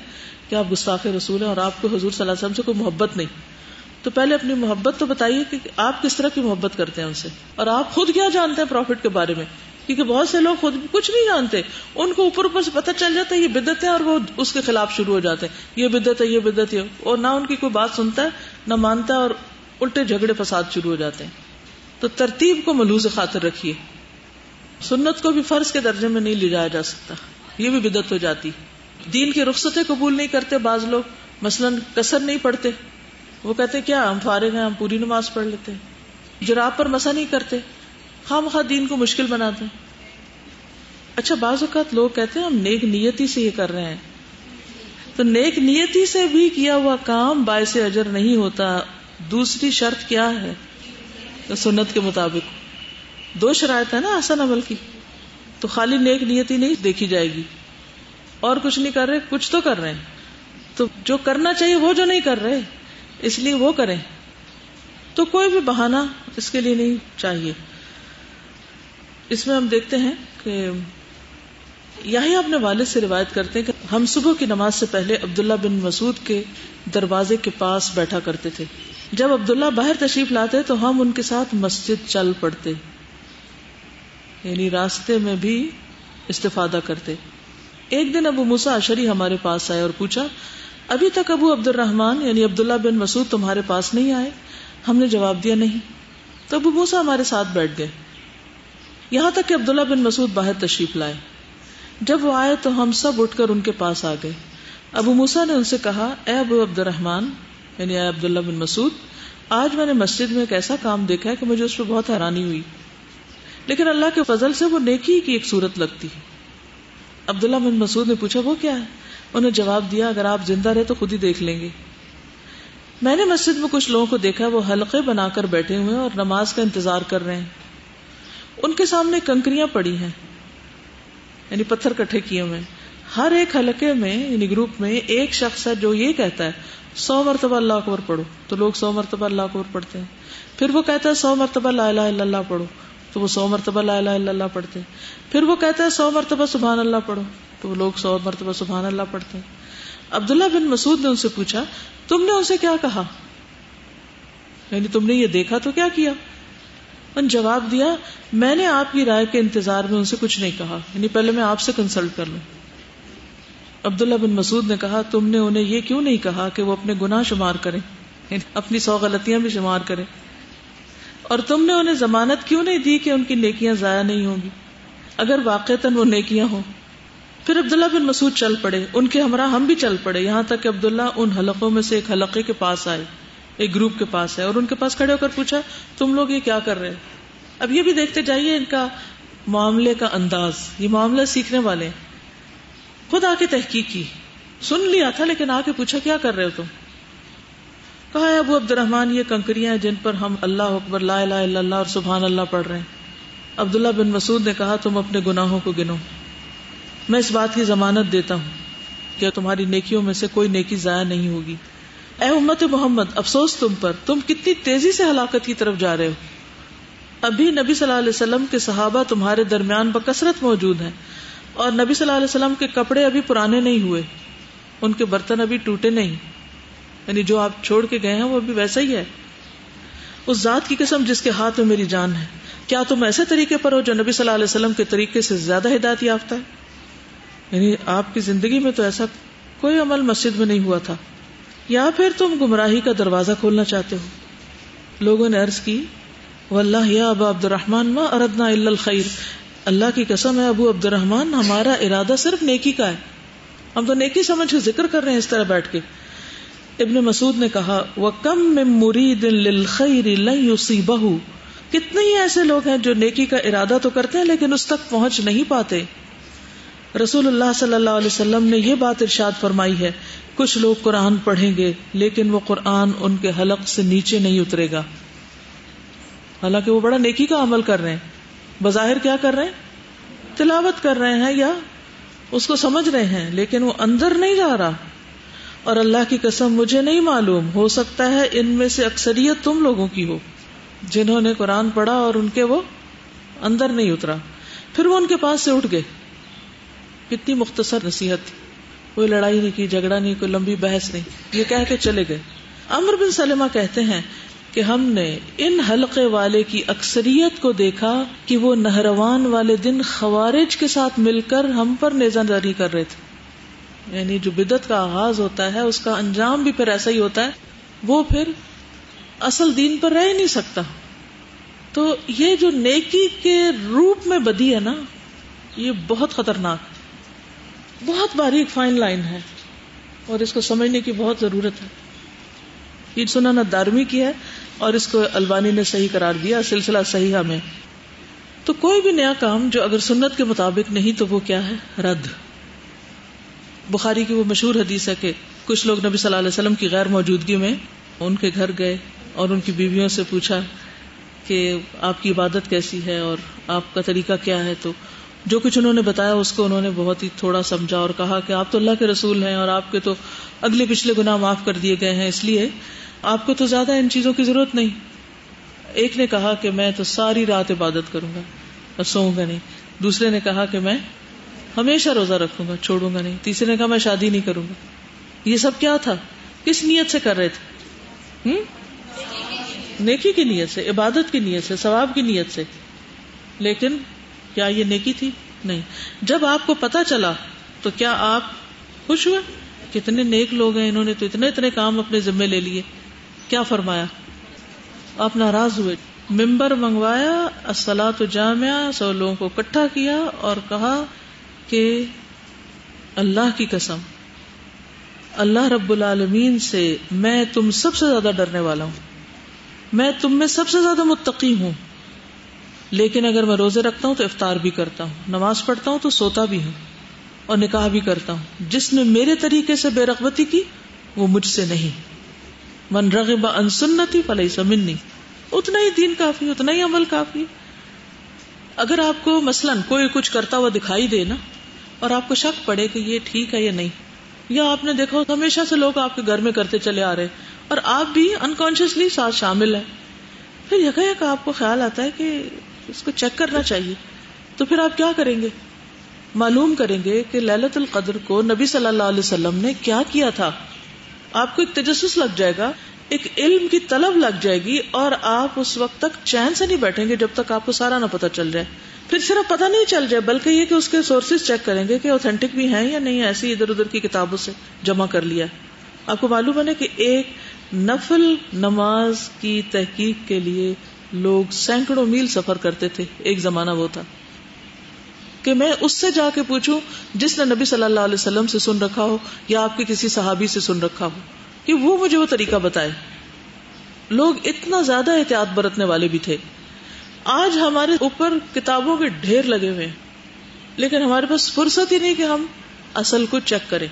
کہ آپ گستاخ رسول ہیں اور آپ کو حضور صلی اللہ علیہ وسلم سے کوئی محبت نہیں۔ تو پہلے اپنی محبت تو بتائیے کہ آپ کس طرح کی محبت کرتے ہیں ان سے؟ اور آپ خود کیا جانتے ہیں پروفٹ کے بارے میں؟ کیونکہ بہت سے لوگ خود کچھ نہیں جانتے۔ ان کو اوپر اوپر سے پتہ چل جاتا ہے یہ بدت ہے اور وہ اس کے خلاف شروع ہو جاتے ہیں۔ یہ بدت ہے، یہ بدت ہے۔ اور نہ ان کی کوئی بات سنتا ہے، نہ مانتا ہے اور الٹے جھگڑے فساد شروع ہو جاتے ہیں۔ تو ترتیب کو ملوز خاطر رکھیے۔ سنت کو بھی فرض کے درجے میں نہیں لے جایا جا سکتا۔ یہ بھی بدت ہو جاتی۔ دین کی رخصتیں قبول نہیں کرتے بعض لوگ۔ مثلا کسر نہیں پڑھتے۔ وہ کہتے کیا ہم فارغ ہیں، ہم پوری نماز پڑھ لیتے جراب پر مسا نہیں کرتے۔ خام خواہ دین کو مشکل بناتے اچھا بعض اوقات لوگ کہتے ہیں، ہم نیک نیتی سے یہ کر رہے ہیں۔ تو نیک نیتی سے بھی کیا ہوا کام باعث اجر نہیں ہوتا۔ دوسری شرط کیا ہے؟ سنت کے مطابق دو شرائط ہے نا آسن عمل کی تو خالی نیک نیتی نہیں دیکھی جائے گی اور کچھ نہیں کر رہے، کچھ تو کر رہے ہیں۔ تو جو کرنا چاہیے وہ جو نہیں کر رہے، اس لیے وہ کریں۔ تو کوئی بھی بہانا اس کے لیے نہیں چاہیے۔ اس میں ہم دیکھتے ہیں کہ یہی اپنے والد سے روایت کرتے ہیں کہ ہم صبح کی نماز سے پہلے عبداللہ بن مسعود کے دروازے کے پاس بیٹھا کرتے تھے۔ جب عبداللہ باہر تشریف لاتے تو ہم ان کے ساتھ مسجد چل پڑتے یعنی راستے میں بھی استفادہ کرتے۔ ایک دن ابو موسا اشری ہمارے پاس آئے اور پوچھا، ابھی تک ابو عبد الرحمان یعنی عبداللہ بن مسعود تمہارے پاس نہیں آئے؟ ہم نے جواب دیا نہیں۔ تو ابو موسا ہمارے ساتھ بیٹھ گئے۔ یہاں تک کہ عبداللہ بن مسعود باہر تشریف لائے۔ جب وہ آئے تو ہم سب اٹھ کر ان کے پاس آ گئے۔ ابو موسا نے ان سے کہا، اے ابو عبد الرحمان یعنی عبداللہ بن مسعود، آج میں نے مسجد میں ایک ایسا کام دیکھا ہے کہ مجھے اس پہ بہت حیرانی ہوئی۔ لیکن اللہ کے فضل سے وہ نیکی کی ایک صورت لگتی عبداللہ بن مسعود نے پوچھا، وہ کیا ہے؟ انہوں نے جواب دیا، اگر آپ زندہ رہے تو خود ہی دیکھ لیں گے۔ میں نے مسجد میں کچھ لوگوں کو دیکھا، وہ حلقے بنا کر بیٹھے ہوئے اور نماز کا انتظار کر رہے ہیں۔ ان کے سامنے کنکریاں پڑی ہیں یعنی پتھر کٹھے کیے ہوئے ہر ایک حلقے میں یعنی گروپ میں، ایک شخص ہے جو یہ کہتا ہے سو مرتبہ اللہ اکبر پڑھو۔ تو لوگ سو مرتبہ اللہ اکبر پڑھتے ہیں۔ پھر وہ کہتا ہے سو مرتبہ لا الہ الا اللہ پڑھو۔ تو وہ سو مرتبہ لا الہ الا اللہ پڑھتے ہیں۔ پھر وہ کہتا ہے سو مرتبہ سبحان اللہ پڑھو۔ تو وہ لوگ سو مرتبہ سبحان اللہ پڑھتے ہیں۔ عبداللہ بن مسعود نے ان سے پوچھا، تم نے اسے کیا کہا؟ یعنی تم نے یہ دیکھا تو کیا کیا؟ ان جواب دیا، میں نے آپ کی رائے کے انتظار میں ان سے کچھ نہیں کہا۔ یعنی پہلے میں آپ سے کنسلٹ کر لوں۔ عبداللہ بن مسعود نے کہا، تم نے انہیں یہ کیوں نہیں کہا کہ وہ اپنے گناہ شمار کرے یعنی اپنی سو غلطیاں بھی شمار کرے اور تم نے انہیں ضمانت کیوں نہیں دی کہ ان کی نیکیاں ضائع نہیں ہوں گی؟ اگر واقع وہ نیکیاں ہوں، پھر عبداللہ بن مسعود چل پڑے، ان کے ہمراہ ہم بھی چل پڑے۔ یہاں تک کہ عبداللہ ان حلقوں میں سے ایک حلقے کے پاس آئے، ایک گروپ کے پاس ہے اور ان کے پاس کھڑے ہو کر پوچھا، تم لوگ یہ کیا کر رہے اب یہ بھی دیکھتے جائیے ان کا معاملے کا انداز، یہ معاملہ سیکھنے والے خود آ کے تحقیق کی۔ سن لیا تھا لیکن آ کے پوچھا، کیا کر رہے ہو تم؟ کہا ہے ابو عبد الرحمان یہ کنکریاں جن پر ہم اللہ اکبر، لا الہ الا اللہ اور سبحان اللہ پڑھ رہے ہیں۔ عبداللہ بن مسعود نے کہا، تم اپنے گناہوں کو گنو۔ میں اس بات کی ضمانت دیتا ہوں کہ تمہاری نیکیوں میں سے کوئی نیکی ضائع نہیں ہوگی۔ اے امت محمد، افسوس تم پر۔ تم کتنی تیزی سے ہلاکت کی طرف جا رہے ہو۔ ابھی نبی صلی اللہ علیہ وسلم کے صحابہ تمہارے درمیان بکثرت موجود ہیں۔ اور نبی صلی اللہ علیہ وسلم کے کپڑے ابھی پرانے نہیں ہوئے۔ ان کے برتن ابھی ٹوٹے نہیں۔ یعنی جو آپ چھوڑ کے گئے ہیں وہ ابھی ویسا ہی ہے۔ اس ذات کی قسم جس کے ہاتھ میں میری جان ہے۔ کیا تم ایسے طریقے پر ہو جو نبی صلی اللہ علیہ وسلم کے طریقے سے زیادہ ہدایت یافتہ ہے؟ یعنی آپ کی زندگی میں تو ایسا کوئی عمل مسجد میں نہیں ہوا تھا۔ یا پھر تم گمراہی کا دروازہ کھولنا چاہتے ہو؟ لوگوں نے عرض کی، واللہ یا ابا عبد الرحمان ما اردنا الا الخیر۔ اللہ کی قسم ہے، ابو عبد الرحمان ہمارا ارادہ صرف نیکی کا ہے۔ ہم تو نیکی سمجھ کے ذکر کر رہے ہیں اس طرح بیٹھ کے۔ ابن مسعود نے کہا وہ کم میں مرید للخیر لن یصیبہ کتنے ہی ایسے لوگ ہیں جو نیکی کا ارادہ تو کرتے ہیں، لیکن اس تک پہنچ نہیں پاتے۔ رسول اللہ صلی اللہ علیہ وسلم نے یہ بات ارشاد فرمائی ہے، کچھ لوگ قرآن پڑھیں گے، لیکن وہ قرآن ان کے حلق سے نیچے نہیں اترے گا۔ حالانکہ وہ بڑا نیکی کا عمل کر رہے ہیں۔ بظاہر کیا کر رہے ہیں؟ تلاوت کر رہے ہیں یا اس کو سمجھ رہے ہیں لیکن وہ اندر نہیں جا رہا؟ اور اللہ کی قسم مجھے نہیں معلوم، ہو سکتا ہے ان میں سے اکثریت تم لوگوں کی ہو، جنہوں نے قرآن پڑھا اور ان کے وہ اندر نہیں اترا۔ پھر وہ ان کے پاس سے اٹھ گئے۔ کتنی مختصر نصیحت۔ تھی کوئی لڑائی نہیں کی، جھگڑا نہیں، کوئی لمبی بحث نہیں۔ یہ کہہ کے چلے گئے۔ امر بن سلمہ کہتے ہیں کہ ہم نے ان حلقے والے کی اکثریت کو دیکھا کہ وہ نہروان والے دن خوارج کے ساتھ مل کر ہم پر نیزہ داری کر رہے تھے۔ یعنی جو بدت کا آغاز ہوتا ہے، اس کا انجام بھی پھر ایسا ہی ہوتا ہے۔ وہ پھر اصل دین پر رہ نہیں سکتا۔ تو یہ جو نیکی کے روپ میں بدی ہے نا، یہ بہت خطرناک بہت باریک فائن لائن ہے۔ اور اس کو سمجھنے کی بہت ضرورت ہے۔ یہ سننا دارمی کی ہے۔ اور اس کو البانی نے صحیح قرار دیا، سلسلہ صحیح میں۔ تو کوئی بھی نیا کام جو اگر سنت کے مطابق نہیں تو وہ کیا ہے؟ رد۔ بخاری کی وہ مشہور حدیث ہے کہ کچھ لوگ نبی صلی اللہ علیہ وسلم کی غیر موجودگی میں ان کے گھر گئے اور ان کی بیویوں سے پوچھا کہ آپ کی عبادت کیسی ہے اور آپ کا طریقہ کیا ہے؟ تو جو کچھ انہوں نے بتایا اس کو انہوں نے بہت ہی تھوڑا سمجھا اور کہا کہ آپ تو اللہ کے رسول ہیں اور آپ کے تو اگلے پچھلے گنا معاف کر دیے گئے ہیں، اس لیے آپ کو تو زیادہ ان چیزوں کی ضرورت نہیں۔ ایک نے کہا کہ میں تو ساری رات عبادت کروں گا اور سوؤں گا نہیں۔ دوسرے نے کہا کہ میں ہمیشہ روزہ رکھوں گا، چھوڑوں گا نہیں۔ تیسرے نے کہا میں شادی نہیں کروں گا۔ یہ سب کیا تھا؟ کس نیت سے کر رہے تھے؟ نیکی کی نیت سے، عبادت کی نیت سے، ثواب کی نیت سے۔ لیکن کیا یہ نیکی تھی؟ نہیں۔ جب آپ کو پتا چلا تو کیا آپ خوش ہوئے؟ کتنے نیک لوگ ہیں انہوں نے تو اتنے اتنے کام اپنے ذمے لے لیے۔ کیا فرمایا؟ آپ ناراض ہوئے۔ ممبر منگوایا اصلا تو جامع سو لوگوں کو اکٹھا کیا اور کہا کہ اللہ کی قسم، اللہ رب العالمین سے میں تم سب سے زیادہ ڈرنے والا ہوں۔ میں تم میں سب سے زیادہ متقی ہوں۔ لیکن اگر میں روزے رکھتا ہوں تو افطار بھی کرتا ہوں۔ نماز پڑھتا ہوں تو سوتا بھی ہوں اور نکاح بھی کرتا ہوں۔ جس نے میرے طریقے سے بے رغبتی کی، وہ مجھ سے نہیں۔ من رغب ان سنتی فلئی سمنی اتنا ہی دین کافی، اتنا ہی عمل کافی۔ اگر آپ کو مثلاً کوئی کچھ کرتا ہوا دکھائی دے نا، اور آپ کو شک پڑے کہ یہ ٹھیک ہے یا نہیں، یا آپ نے دیکھا ہمیشہ سے لوگ آپ کے گھر میں کرتے چلے آ رہے، اور آپ بھی انکانشیسلی ساتھ شامل ہیں۔ پھر یک آپ کو خیال آتا ہے کہ اس کو چیک کرنا چاہیے۔ تو پھر آپ کیا کریں گے؟ معلوم کریں گے کہ للت القدر کو نبی صلی اللہ علیہ وسلم نے کیا کیا تھا۔ آپ کو ایک تجسس لگ جائے گا، ایک علم کی طلب لگ جائے گی اور آپ اس وقت تک چین سے نہیں بیٹھیں گے جب تک آپ کو سارا نہ پتا چل جائے۔ پھر صرف پتا نہیں چل جائے، بلکہ یہ کہ اس کے سورسز چیک کریں گے کہ اوتھینٹک بھی ہیں یا نہیں ایسی ادھر ادھر کی کتابوں سے جمع کر لیا۔ آپ کو معلوم ہے کہ ایک نفل نماز کی تحقیق کے لیے لوگ سینکڑوں میل سفر کرتے تھے۔ ایک زمانہ وہ تھا۔ کہ میں اس سے جا کے پوچھوں جس نے نبی صلی اللہ علیہ وسلم سے سن رکھا ہو یا آپ کے کسی صحابی سے سن رکھا ہو، کہ وہ مجھے وہ طریقہ بتائے۔ لوگ اتنا زیادہ احتیاط برتنے والے بھی تھے۔ آج ہمارے اوپر کتابوں کے ڈھیر لگے ہوئے ہیں، لیکن ہمارے پاس فرصت ہی نہیں کہ ہم اصل کو چیک کریں۔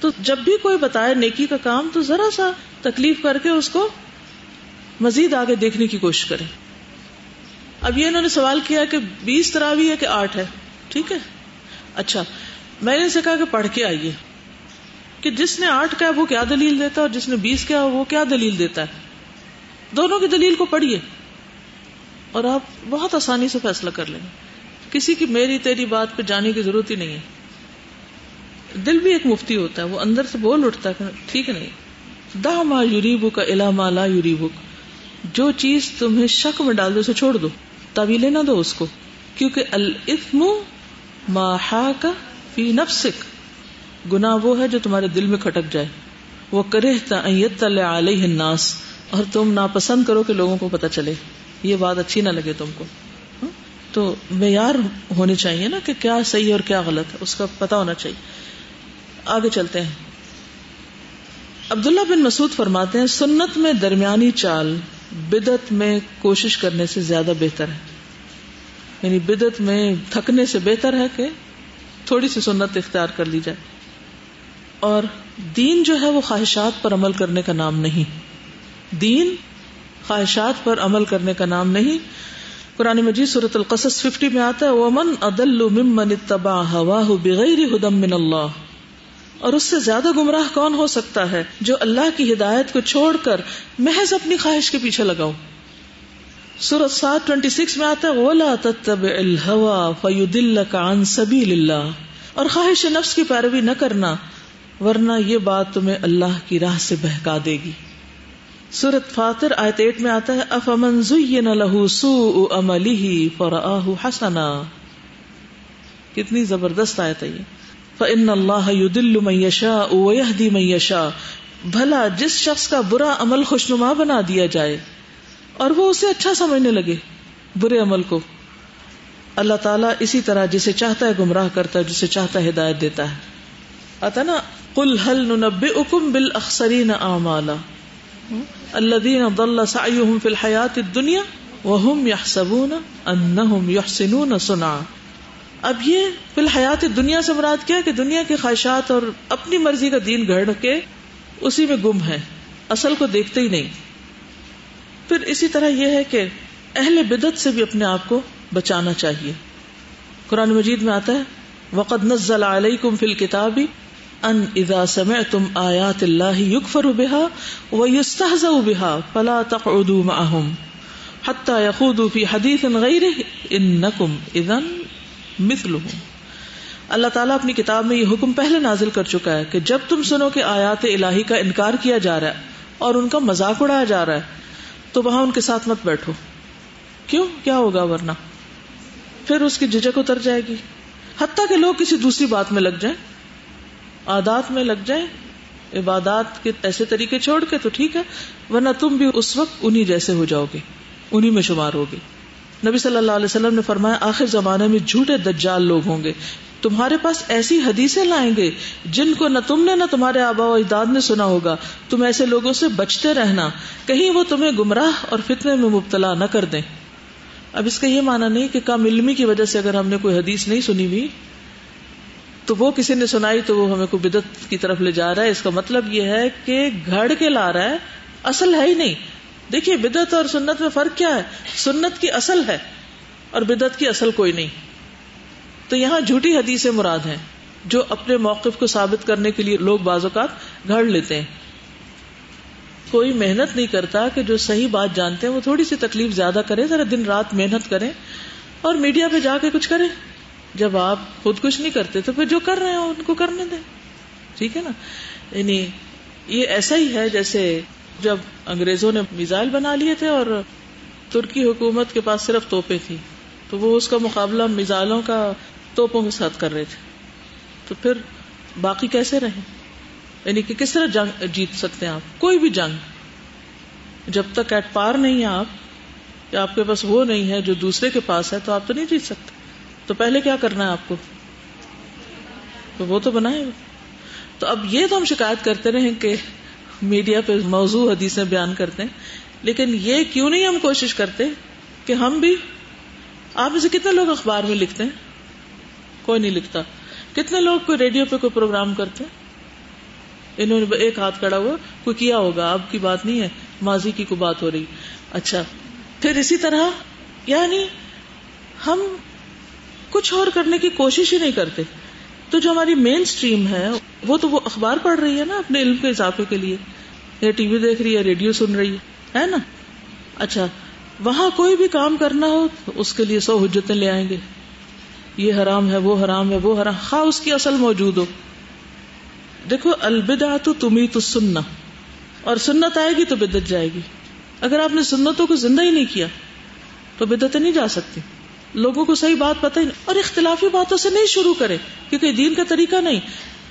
تو جب بھی کوئی بتائے نیکی کا کام، تو ذرا سا تکلیف کر کے اس کو مزید آگے دیکھنے کی کوشش کریں۔ اب یہ انہوں نے سوال کیا کہ بیس طرح بھی ہے کہ آٹھ ہے؟ ٹھیک ہے۔ اچھا میں نے سے کہا کہ پڑھ کے آئیے۔ کہ جس نے آٹھ کا وہ کیا دلیل دیتا ہے اور جس نے بیس کا وہ کیا دلیل دیتا ہے؟ دونوں کی دلیل کو پڑھیے۔ اور آپ بہت آسانی سے فیصلہ کر لیں۔ گے کسی کی میری تیری بات پہ جانے کی ضرورت ہی نہیں ہے۔ دل بھی ایک مفتی ہوتا ہے، وہ اندر سے بول اٹھتا ہے ٹھیک نہیں۔ دا ما یوریبو کا علا لا یوریبو جو چیز تمہیں شک میں ڈال دو اسے چھوڑ دو۔ طویلے نہ دو اس کو۔ کیونکہ الفم ماہا کا فی نفسک۔ گنا وہ ہے جو تمہارے دل میں کھٹک جائے۔ وہ کرے علیہ الناس۔ اور تم ناپسند کرو کہ لوگوں کو پتا چلے۔ یہ بات اچھی نہ لگے تم کو۔ تو معیار ہونے چاہیے نا کہ کیا صحیح اور کیا غلط ہے۔ اس کا پتا ہونا چاہیے۔ آگے چلتے ہیں۔ عبداللہ بن مسعود فرماتے ہیں، سنت میں درمیانی چال بدت میں کوشش کرنے سے زیادہ بہتر ہے۔ یعنی بدت میں تھکنے سے بہتر ہے کہ تھوڑی سی سنت اختیار کر لی جائے۔ اور دین جو ہے وہ خواہشات پر عمل کرنے کا نام نہیں۔ دین خواہشات پر عمل کرنے کا نام نہیں۔ قرآن مجید صورت القصص ففٹی میں آتا ہے، ومن ادل ممن اتبع هواه بغیر هدى من اللہ اور اس سے زیادہ گمراہ کون ہو سکتا ہے جو اللہ کی ہدایت کو چھوڑ کر محض اپنی خواہش کے پیچھے لگاؤ سورت سات ٹوینٹی سکس میں آتا ہے اور خواہش نفس کی پیروی نہ کرنا، ورنہ یہ بات تمہیں اللہ کی راہ سے بہکا دے گی۔ سورت فاتر آیت ایٹ میں آتا ہے افمن زین له سوء عمله فرآه حسنا کتنی زبردست آیت ہے یہ۔ فن اللہ دل میشا اوہدی میشا بھلا جس شخص کا برا عمل خوشنما بنا دیا جائے اور وہ اسے اچھا سمجھنے لگے برے عمل کو۔ اللہ تعالیٰ اسی طرح جسے چاہتا ہے گمراہ کرتا ہے، جسے چاہتا ہے ہدایت دیتا ہے۔ آتا نا کل حل نبے اکم بل اخسرین اعمالا الذين ضل سعيهم في الحياة الدنيا وهم يحسبون انهم يحسنون صنعا۔ اب یہ فی الحیات دنیا سے مراد کیا کہ دنیا کی خواہشات اور اپنی مرضی کا دین گھڑ کے اسی میں گم ہے، اصل کو دیکھتے ہی نہیں۔ پھر اسی طرح یہ ہے کہ اہل بدت سے بھی اپنے آپ کو بچانا چاہیے۔ قرآن مجید میں آتا ہے، وقد نزل علیکم فی الکتاب ان اذا سمعتم آیات اللہ یکفر بها ویستہزأ بها فلا تقعدوا معهم حتى يخوضوا في حديث غيره انکم اذن مثل اللہ تعالیٰ اپنی کتاب میں یہ حکم پہلے نازل کر چکا ہے کہ جب تم سنو کہ آیات الہی کا انکار کیا جا رہا ہے اور ان کا مذاق اڑایا جا رہا ہے، تو وہاں ان کے ساتھ مت بیٹھو۔ کیوں؟ کیا ہوگا ورنہ؟ پھر اس کی جھجک اتر جائے گی۔ حتیٰ کہ لوگ کسی دوسری بات میں لگ جائیں، عادات میں لگ جائیں، عبادات کے ایسے طریقے چھوڑ کے تو ٹھیک ہے، ورنہ تم بھی اس وقت انہی جیسے ہو جاؤ گے، انہی میں شمار ہوگے۔ نبی صلی اللہ علیہ وسلم نے فرمایا، آخر زمانے میں جھوٹے دجال لوگ ہوں گے۔ تمہارے پاس ایسی حدیثیں لائیں گے جن کو نہ تم نے نہ تمہارے آبا و اجداد نے سنا ہوگا۔ تم ایسے لوگوں سے بچتے رہنا۔ کہیں وہ تمہیں گمراہ اور فتنے میں مبتلا نہ کر دیں۔ اب اس کا یہ مانا نہیں کہ کم علمی کی وجہ سے اگر ہم نے کوئی حدیث نہیں سنی ہوئی، تو وہ کسی نے سنائی تو وہ ہمیں کوئی بدت کی طرف لے جا رہا ہے۔ اس کا مطلب یہ ہے کہ گھڑ کے لا رہا ہے، اصل ہے ہی نہیں۔ دیکھیے بدت اور سنت میں فرق کیا ہے؟ سنت کی اصل ہے اور بدت کی اصل کوئی نہیں۔ تو یہاں جھوٹی حدیث مراد ہیں جو اپنے موقف کو ثابت کرنے کے لیے لوگ بعض اوقات گھڑ لیتے ہیں۔ کوئی محنت نہیں کرتا کہ جو صحیح بات جانتے ہیں، وہ تھوڑی سی تکلیف زیادہ کرے ذرا دن رات محنت کریں اور میڈیا پہ جا کے کچھ کریں۔ جب آپ خود کچھ نہیں کرتے تو پھر جو کر رہے ہیں ان کو کرنے دیں۔ ٹھیک ہے نا؟ یعنی یہ ایسا ہی ہے جیسے جب انگریزوں نے میزائل بنا لیے تھے اور ترکی حکومت کے پاس صرف توپے تھی، تو وہ اس کا مقابلہ میزائلوں کا توپوں کے ساتھ کر رہے تھے۔ تو پھر باقی کیسے رہے؟ یعنی کہ کس طرح جنگ جیت سکتے ہیں آپ؟ کوئی بھی جنگ۔ جب تک ایٹ پار نہیں ہے آپ، یا آپ کے پاس وہ نہیں ہے جو دوسرے کے پاس ہے، تو آپ تو نہیں جیت سکتے۔ تو پہلے کیا کرنا ہے آپ کو؟ تو وہ تو بنائے تو اب یہ تو ہم شکایت کرتے رہے کہ میڈیا پہ موضوع حدیثیں بیان کرتے ہیں۔ لیکن یہ کیوں نہیں ہم کوشش کرتے کہ ہم بھی، آپ میں سے کتنے لوگ اخبار میں لکھتے ہیں؟ کوئی نہیں لکھتا۔ کتنے لوگ کوئی ریڈیو پہ کوئی پروگرام کرتے ہیں؟ انہوں نے ایک ہاتھ کڑا ہوا، کوئی کیا ہوگا؟ آپ کی بات نہیں ہے۔ ماضی کی کوئی بات ہو رہی۔ اچھا۔ پھر اسی طرح یعنی ہم کچھ اور کرنے کی کوشش ہی نہیں کرتے۔ تو جو ہماری مین اسٹریم ہے، وہ تو وہ اخبار پڑھ رہی ہے نا اپنے علم کے اضافے کے لیے۔ یا ٹی وی دیکھ رہی ہے، ریڈیو سن رہی ہے نا؟ اچھا وہاں کوئی بھی کام کرنا ہو تو اس کے لیے سو حجتیں لے آئیں گے۔ یہ حرام ہے، وہ حرام ہے، وہ حرام۔ خواہ اس کی اصل موجود ہو۔ دیکھو البدا تو تمہیں تو سننا اور سنت آئے گی تو بدت جائے گی۔ اگر آپ نے سنتوں کو زندہ ہی نہیں کیا، تو بدتیں نہیں جا سکتی۔ لوگوں کو صحیح بات پتہ ہی نہیں، اور اختلافی باتوں سے نہیں شروع کرے کیونکہ دین کا طریقہ نہیں۔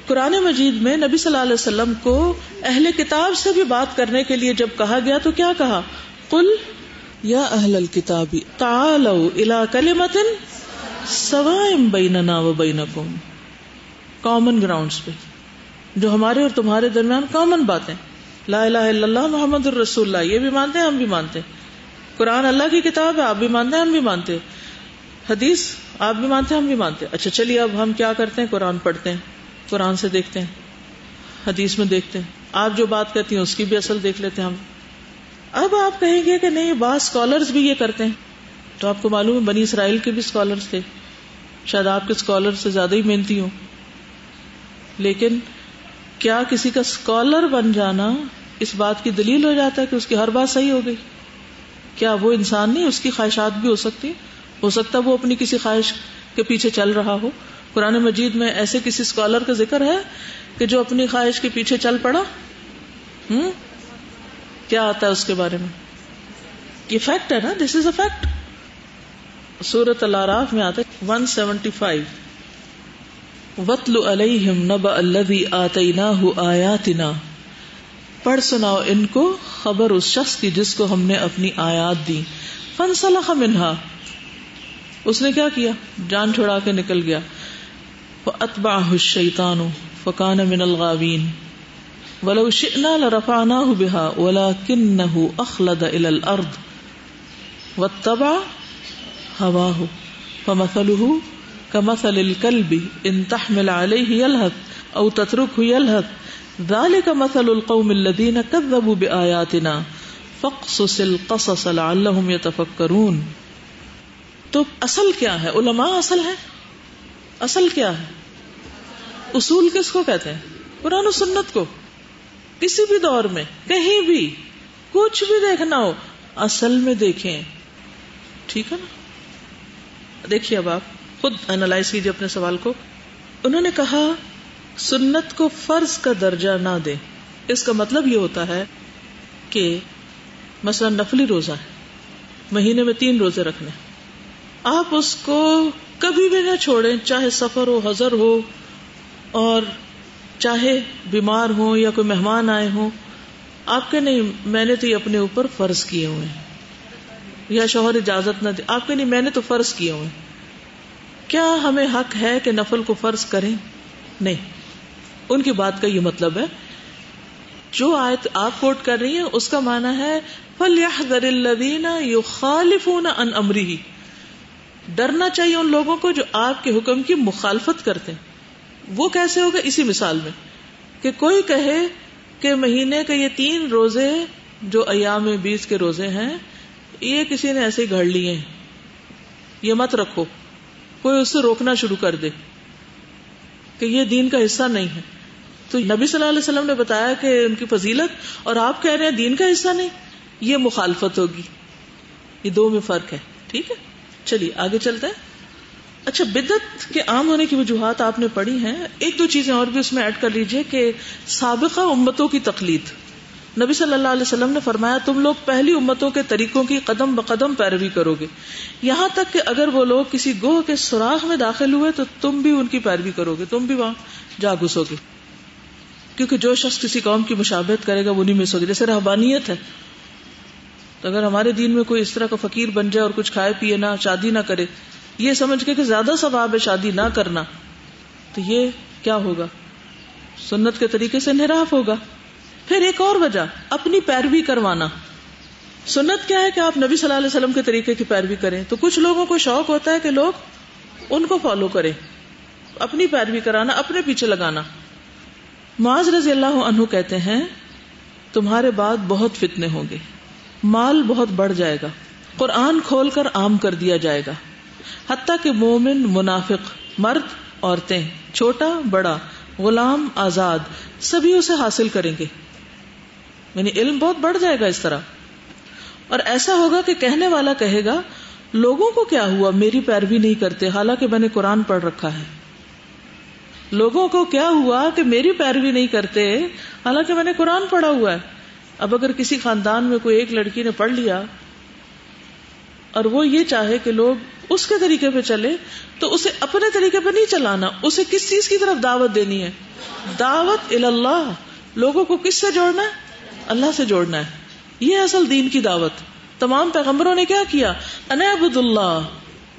قرآن مجید میں نبی صلی اللہ علیہ وسلم کو اہل کتاب سے بھی بات کرنے کے لیے جب کہا گیا تو کیا کہا؟ کل یا اہل الکتابی تعالوا الى کلمت سوائم بیننا و بینکم۔ کامن گراؤنڈز پہ۔ جو ہمارے اور تمہارے درمیان کامن باتیں۔ لا الہ الا اللہ محمد الرسول اللہ، یہ بھی مانتے ہیں، ہم بھی مانتے ہیں۔ قرآن اللہ کی کتاب ہے، آپ بھی مانتے ہیں، ہم بھی مانتے حدیث آپ بھی مانتے ہیں، ہم بھی مانتے اچھا چلیے، اب ہم کیا کرتے ہیں؟ قرآن پڑھتے ہیں۔ قرآن سے دیکھتے ہیں۔ حدیث میں دیکھتے ہیں۔ آپ جو بات کہتی ہیں، اس کی بھی اصل دیکھ لیتے ہیں ہم۔ اب آپ کہیں گے کہ نہیں، بعض اسکالرس بھی یہ کرتے ہیں۔ تو آپ کو معلوم ہے، بنی اسرائیل کے بھی اسکالرس تھے۔ شاید آپ کے اسکالر سے زیادہ ہی محنتی ہوں۔ لیکن کیا کسی کا اسکالر بن جانا اس بات کی دلیل ہو جاتا ہے کہ اس کی ہر بات صحیح ہو گئی؟ کیا وہ انسان نہیں؟ اس کی خواہشات بھی ہو سکتی۔ ہو سکتا ہے وہ اپنی کسی خواہش کے پیچھے چل رہا ہو۔ قرآن مجید میں ایسے کسی اسکالر کا ذکر ہے کہ جو اپنی خواہش کے پیچھے چل پڑا؟ ہوں؟ کیا آتا ہے اس کے بارے میں؟ یہ فیکٹ ہے نا؟ دس از اے فیکٹ سورت اللہ میں آتا ہے ون سیونٹی فائیو وطل علیہم نب الذی آتیناہ آیاتنا پڑھ سناؤ ان کو، خبر اس شخص کی جس کو ہم نے اپنی آیات دی فنسلخ منہا اس نے کیا کیا؟ جان چھوڑا کے نکل گیا۔ فاتبعہ الشیطان فکان من الغاوین ولو شئنا لرفعناه بها ولكنه اخلد الى الارض واتبع هواه۔ فمثله كمثل الكلب ان تحمل عليه يلهث او تتركه يلهث۔ ذلك مثل القوم الذين كذبوا بآياتنا۔ فاقصص القصص لعلهم يتفكرون۔ تو اصل کیا ہے؟ علماء اصل ہے اصل کیا ہے؟ اصول کس کو کہتے ہیں؟ قرآن و سنت کو۔ کسی بھی دور میں، کہیں بھی، کچھ بھی دیکھنا ہو، اصل میں دیکھیں۔ ٹھیک ہے نا؟ دیکھیے اب آپ، خود اینالائز کیجیے اپنے سوال کو۔ انہوں نے کہا، سنت کو فرض کا درجہ نہ دے اس کا مطلب یہ ہوتا ہے کہ مثلا نفلی روزہ ہے۔ مہینے میں تین روزے رکھنے آپ اس کو کبھی بھی نہ چھوڑیں، چاہے سفر ہو، حضر ہو، اور چاہے بیمار ہوں یا کوئی مہمان آئے ہوں، آپ کے نہیں، میں نے تو یہ اپنے اوپر فرض کیے ہوئے ہیں۔ یا شوہر اجازت نہ دے، آپ کے نہیں، میں نے تو فرض کیے ہوئے کیا ہمیں حق ہے کہ نفل کو فرض کریں؟ نہیں۔ ان کی بات کا یہ مطلب ہے، جو آیت آپ کوٹ کر رہی ہیں، اس کا مانا ہے فل یا یو خالف ان امری ڈرنا چاہیے ان لوگوں کو جو آپ کے حکم کی مخالفت کرتے ہیں۔ وہ کیسے ہوگا؟ اسی مثال میں کہ کوئی کہے کہ مہینے کے یہ تین روزے جو ایام بیس کے روزے ہیں، یہ کسی نے ایسے گھڑ لیے ہیں۔ یہ مت رکھو۔ کوئی اس سے روکنا شروع کر دے کہ یہ دین کا حصہ نہیں ہے۔ تو نبی صلی اللہ علیہ وسلم نے بتایا کہ ان کی فضیلت، اور آپ کہہ رہے ہیں دین کا حصہ نہیں، یہ مخالفت ہوگی۔ یہ دو میں فرق ہے۔ ٹھیک ہے؟ چلیے، آگے چلتے ہیں۔ اچھا بدت کے عام ہونے کی وجوہات آپ نے پڑھی ہیں۔ ایک دو چیزیں اور بھی اس میں ایڈ کر لیجیے کہ سابقہ امتوں کی تقلید۔ نبی صلی اللہ علیہ وسلم نے فرمایا، تم لوگ پہلی امتوں کے طریقوں کی قدم بقدم پیروی کرو گے۔ یہاں تک کہ اگر وہ لوگ کسی گوہ کے سوراخ میں داخل ہوئے، تو تم بھی ان کی پیروی کرو گے۔ تم بھی وہاں جا گھسو گے۔ کیونکہ جو شخص کسی قوم کی مشابہت کرے گا، وہ نہیں مس ہوگی جیسے رحبانیت ہے۔ تو اگر ہمارے دین میں کوئی اس طرح کا فقیر بن جائے اور کچھ کھائے پیے نہ، شادی نہ کرے، یہ سمجھ کے کہ زیادہ ثواب ہے شادی نہ کرنا۔ تو یہ کیا ہوگا؟ سنت کے طریقے سے نراف ہوگا۔ پھر ایک اور وجہ، اپنی پیروی کروانا۔ سنت کیا ہے کہ آپ نبی صلی اللہ علیہ وسلم کے طریقے کی پیروی کریں۔ تو کچھ لوگوں کو شوق ہوتا ہے کہ لوگ ان کو فالو کریں۔ اپنی پیروی کرانا، اپنے پیچھے لگانا۔ معاذ رضی اللہ عنہ کہتے ہیں، تمہارے بعد بہت فتنے ہوں گے۔ مال بہت بڑھ جائے گا۔ قرآن کھول کر عام کر دیا جائے گا۔ حتیٰ کہ مومن، منافق، مرد، عورتیں، چھوٹا، بڑا، غلام، آزاد، سبھی اسے حاصل کریں گے۔ یعنی علم بہت بڑھ جائے گا اس طرح۔ اور ایسا ہوگا کہ کہنے والا کہے گا، لوگوں کو کیا ہوا؟ میری پیروی نہیں کرتے، حالانکہ میں نے قرآن پڑھ رکھا ہے۔ لوگوں کو کیا ہوا کہ میری پیروی نہیں کرتے، حالانکہ میں نے قرآن پڑھا ہوا ہے۔ اب اگر کسی خاندان میں کوئی ایک لڑکی نے پڑھ لیا اور وہ یہ چاہے کہ لوگ اس کے طریقے پہ چلے، تو اسے اپنے طریقے پہ نہیں چلانا، اسے کس چیز کی طرف دعوت دینی ہے؟ دعوت اللہ، لوگوں کو کس سے جوڑنا ہے؟ اللہ سے جوڑنا ہے۔ یہ اصل دین کی دعوت۔ تمام پیغمبروں نے کیا کیا؟ انبد اللہ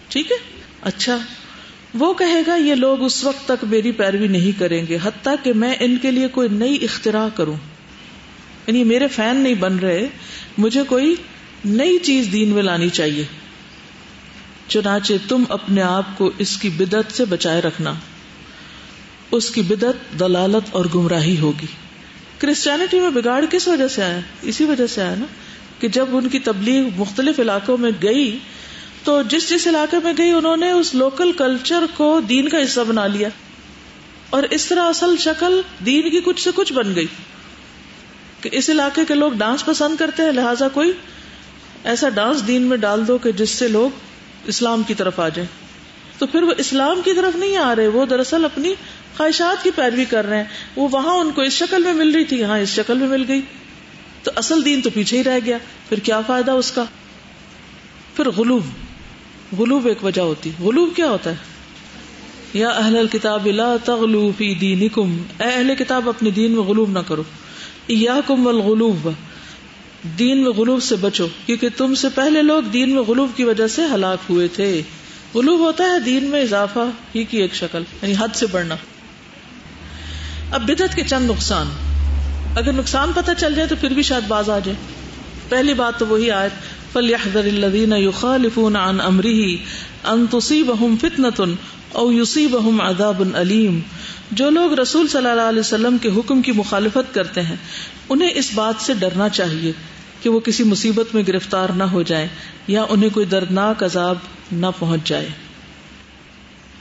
ٹھیک ہے؟ اچھا۔ وہ کہے گا، یہ لوگ اس وقت تک میری پیروی نہیں کریں گے، حتیٰ کہ میں ان کے لیے کوئی نئی اختراع کروں۔ یعنی میرے فین نہیں بن رہے، مجھے کوئی نئی چیز دین میں لانی چاہیے۔ چنانچہ تم اپنے آپ کو اس کی بدت سے بچائے رکھنا۔ اس کی بدت دلالت اور گمراہی ہوگی۔ کرسچینٹی میں بگاڑ کس وجہ سے آیا؟ اسی وجہ سے آیا نا کہ جب ان کی تبلیغ مختلف علاقوں میں گئی، تو جس جس علاقے میں گئی، انہوں نے اس لوکل کلچر کو دین کا حصہ بنا لیا۔ اور اس طرح اصل شکل دین کی کچھ سے کچھ بن گئی۔ کہ اس علاقے کے لوگ ڈانس پسند کرتے ہیں، لہٰذا کوئی ایسا ڈانس دین میں ڈال دو کہ جس سے لوگ اسلام کی طرف آ جائیں۔ تو پھر وہ اسلام کی طرف نہیں آ رہے، وہ دراصل اپنی خواہشات کی پیروی کر رہے ہیں۔ وہ وہاں ان کو اس شکل میں مل رہی تھی، یہاں اس شکل میں مل گئی۔ تو اصل دین تو پیچھے ہی رہ گیا۔ پھر کیا فائدہ اس کا؟ پھر غلوب۔ غلوب ایک وجہ ہوتی۔ غلوب کیا ہوتا ہے؟ یا اہل الکتاب لا تغلو فی دینکم۔ اے اہل کتاب، اپنے دین میں غلوب نہ کرو۔ ایاکم والغلوب. دین میں غلوب سے بچو، کیونکہ تم سے پہلے لوگ دین میں غلوب کی وجہ سے ہلاک ہوئے تھے۔ غلوب ہوتا ہے دین میں اضافہ ہی کی ایک شکل یعنی حد سے بڑھنا۔ اب بدت کے چند نقصان۔ اگر نقصان پتہ چل جائے تو پھر بھی شاید باز آ جائے۔ پہلی بات تو وہی آیت، فَلْيَحْذَرِ الَّذِينَ يُخَالِفُونَ عَنْ أَمْرِهِ أَن تُصِيبَهُمْ فِتْنَةٌ أَوْ يُصِيبَهُمْ عَذَابٌ أَلِيمٌ۔ جو لوگ رسول صلی اللہ علیہ وسلم کے حکم کی مخالفت کرتے ہیں، انہیں اس بات سے ڈرنا چاہیے کہ وہ کسی مصیبت میں گرفتار نہ ہو جائیں یا انہیں کوئی دردناک عذاب نہ پہنچ جائے۔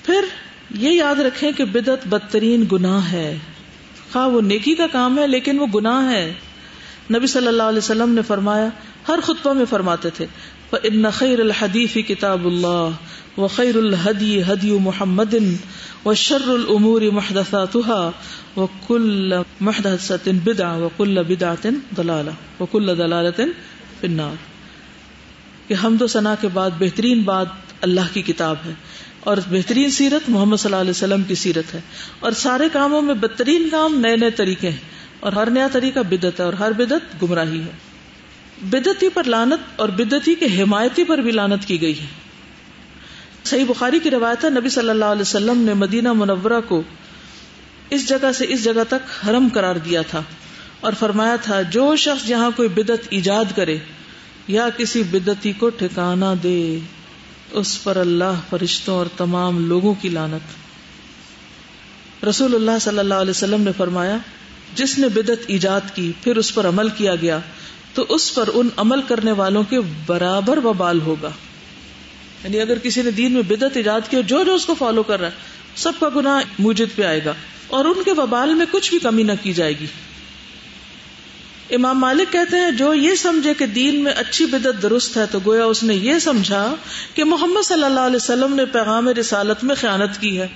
پھر یہ یاد رکھیں کہ بدت بدترین گناہ ہے۔ خواہ وہ نیکی کا کام ہے، لیکن وہ گناہ ہے۔ نبی صلی اللہ علیہ وسلم نے فرمایا، ہر خطبہ میں فرماتے تھے ان خیر الحدیف کتاب اللہ و خیر الحدی محمد و شر العمور محدثاتها و کل محدثت بدع و کل بدعت دلالہ و کل دلالت فنار کہ حمد و ثنا کے بعد بہترین بات اللہ کی کتاب ہے اور بہترین سیرت محمد صلی اللہ علیہ وسلم کی سیرت ہے اور سارے کاموں میں بدترین کام نئے نئے طریقے ہیں اور ہر نیا طریقہ بدت ہے اور ہر بدت گمراہی ہے. بدتی پر لانت اور بدتی کے حمایتی پر بھی لانت کی گئی ہے. صحیح بخاری کی روایت ہے، نبی صلی اللہ علیہ وسلم نے مدینہ منورہ کو اس جگہ سے اس جگہ تک حرم قرار دیا تھا اور فرمایا تھا، جو شخص یہاں کوئی بدت ایجاد کرے یا کسی بدتی کو ٹھکانا دے، اس پر اللہ، فرشتوں اور تمام لوگوں کی لانت رسول اللہ صلی اللہ علیہ وسلم نے فرمایا، جس نے بدت ایجاد کی، پھر اس پر عمل کیا گیا، تو اس پر ان عمل کرنے والوں کے برابر وبال ہوگا۔ یعنی اگر کسی نے دین میں بدت ایجاد کی جو جو اس کو فالو کر رہا ہے، سب کا گناہ موجد پہ آئے گا اور ان کے وبال میں کچھ بھی کمی نہ کی جائے گی۔ امام مالک کہتے ہیں، جو یہ سمجھے کہ دین میں اچھی بدت درست ہے، تو گویا اس نے یہ سمجھا کہ محمد صلی اللہ علیہ وسلم نے پیغام رسالت میں خیانت کی ہے۔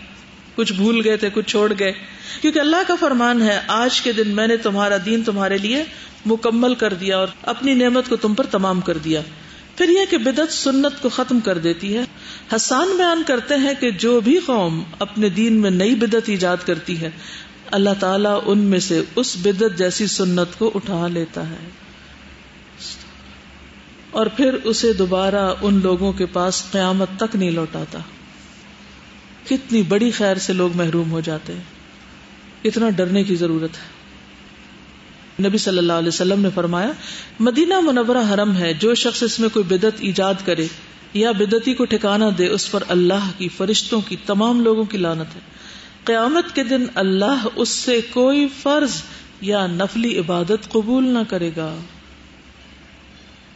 کچھ بھول گئے تھے، کچھ چھوڑ گئے۔ کیونکہ اللہ کا فرمان ہے، آج کے دن میں نے تمہارا دین تمہارے لیے مکمل کر دیا اور اپنی نعمت کو تم پر تمام کر دیا۔ پھر یہ کہ بدت سنت کو ختم کر دیتی ہے۔ حسان بیان کرتے ہیں کہ جو بھی قوم اپنے دین میں نئی بدت ایجاد کرتی ہے، اللہ تعالیٰ ان میں سے اس بدت جیسی سنت کو اٹھا لیتا ہے۔ اور پھر اسے دوبارہ ان لوگوں کے پاس قیامت تک نہیں لوٹاتا۔ کتنی بڑی خیر سے لوگ محروم ہو جاتے ہیں۔ اتنا ڈرنے کی ضرورت ہے۔ نبی صلی اللہ علیہ وسلم نے فرمایا، مدینہ منورہ حرم ہے، جو شخص اس میں کوئی بدت ایجاد کرے یا بدتی کو ٹھکانا دے، اس پر اللہ کی فرشتوں کی تمام لوگوں کی لانت ہے۔ قیامت کے دن اللہ اس سے کوئی فرض یا نفلی عبادت قبول نہ کرے گا۔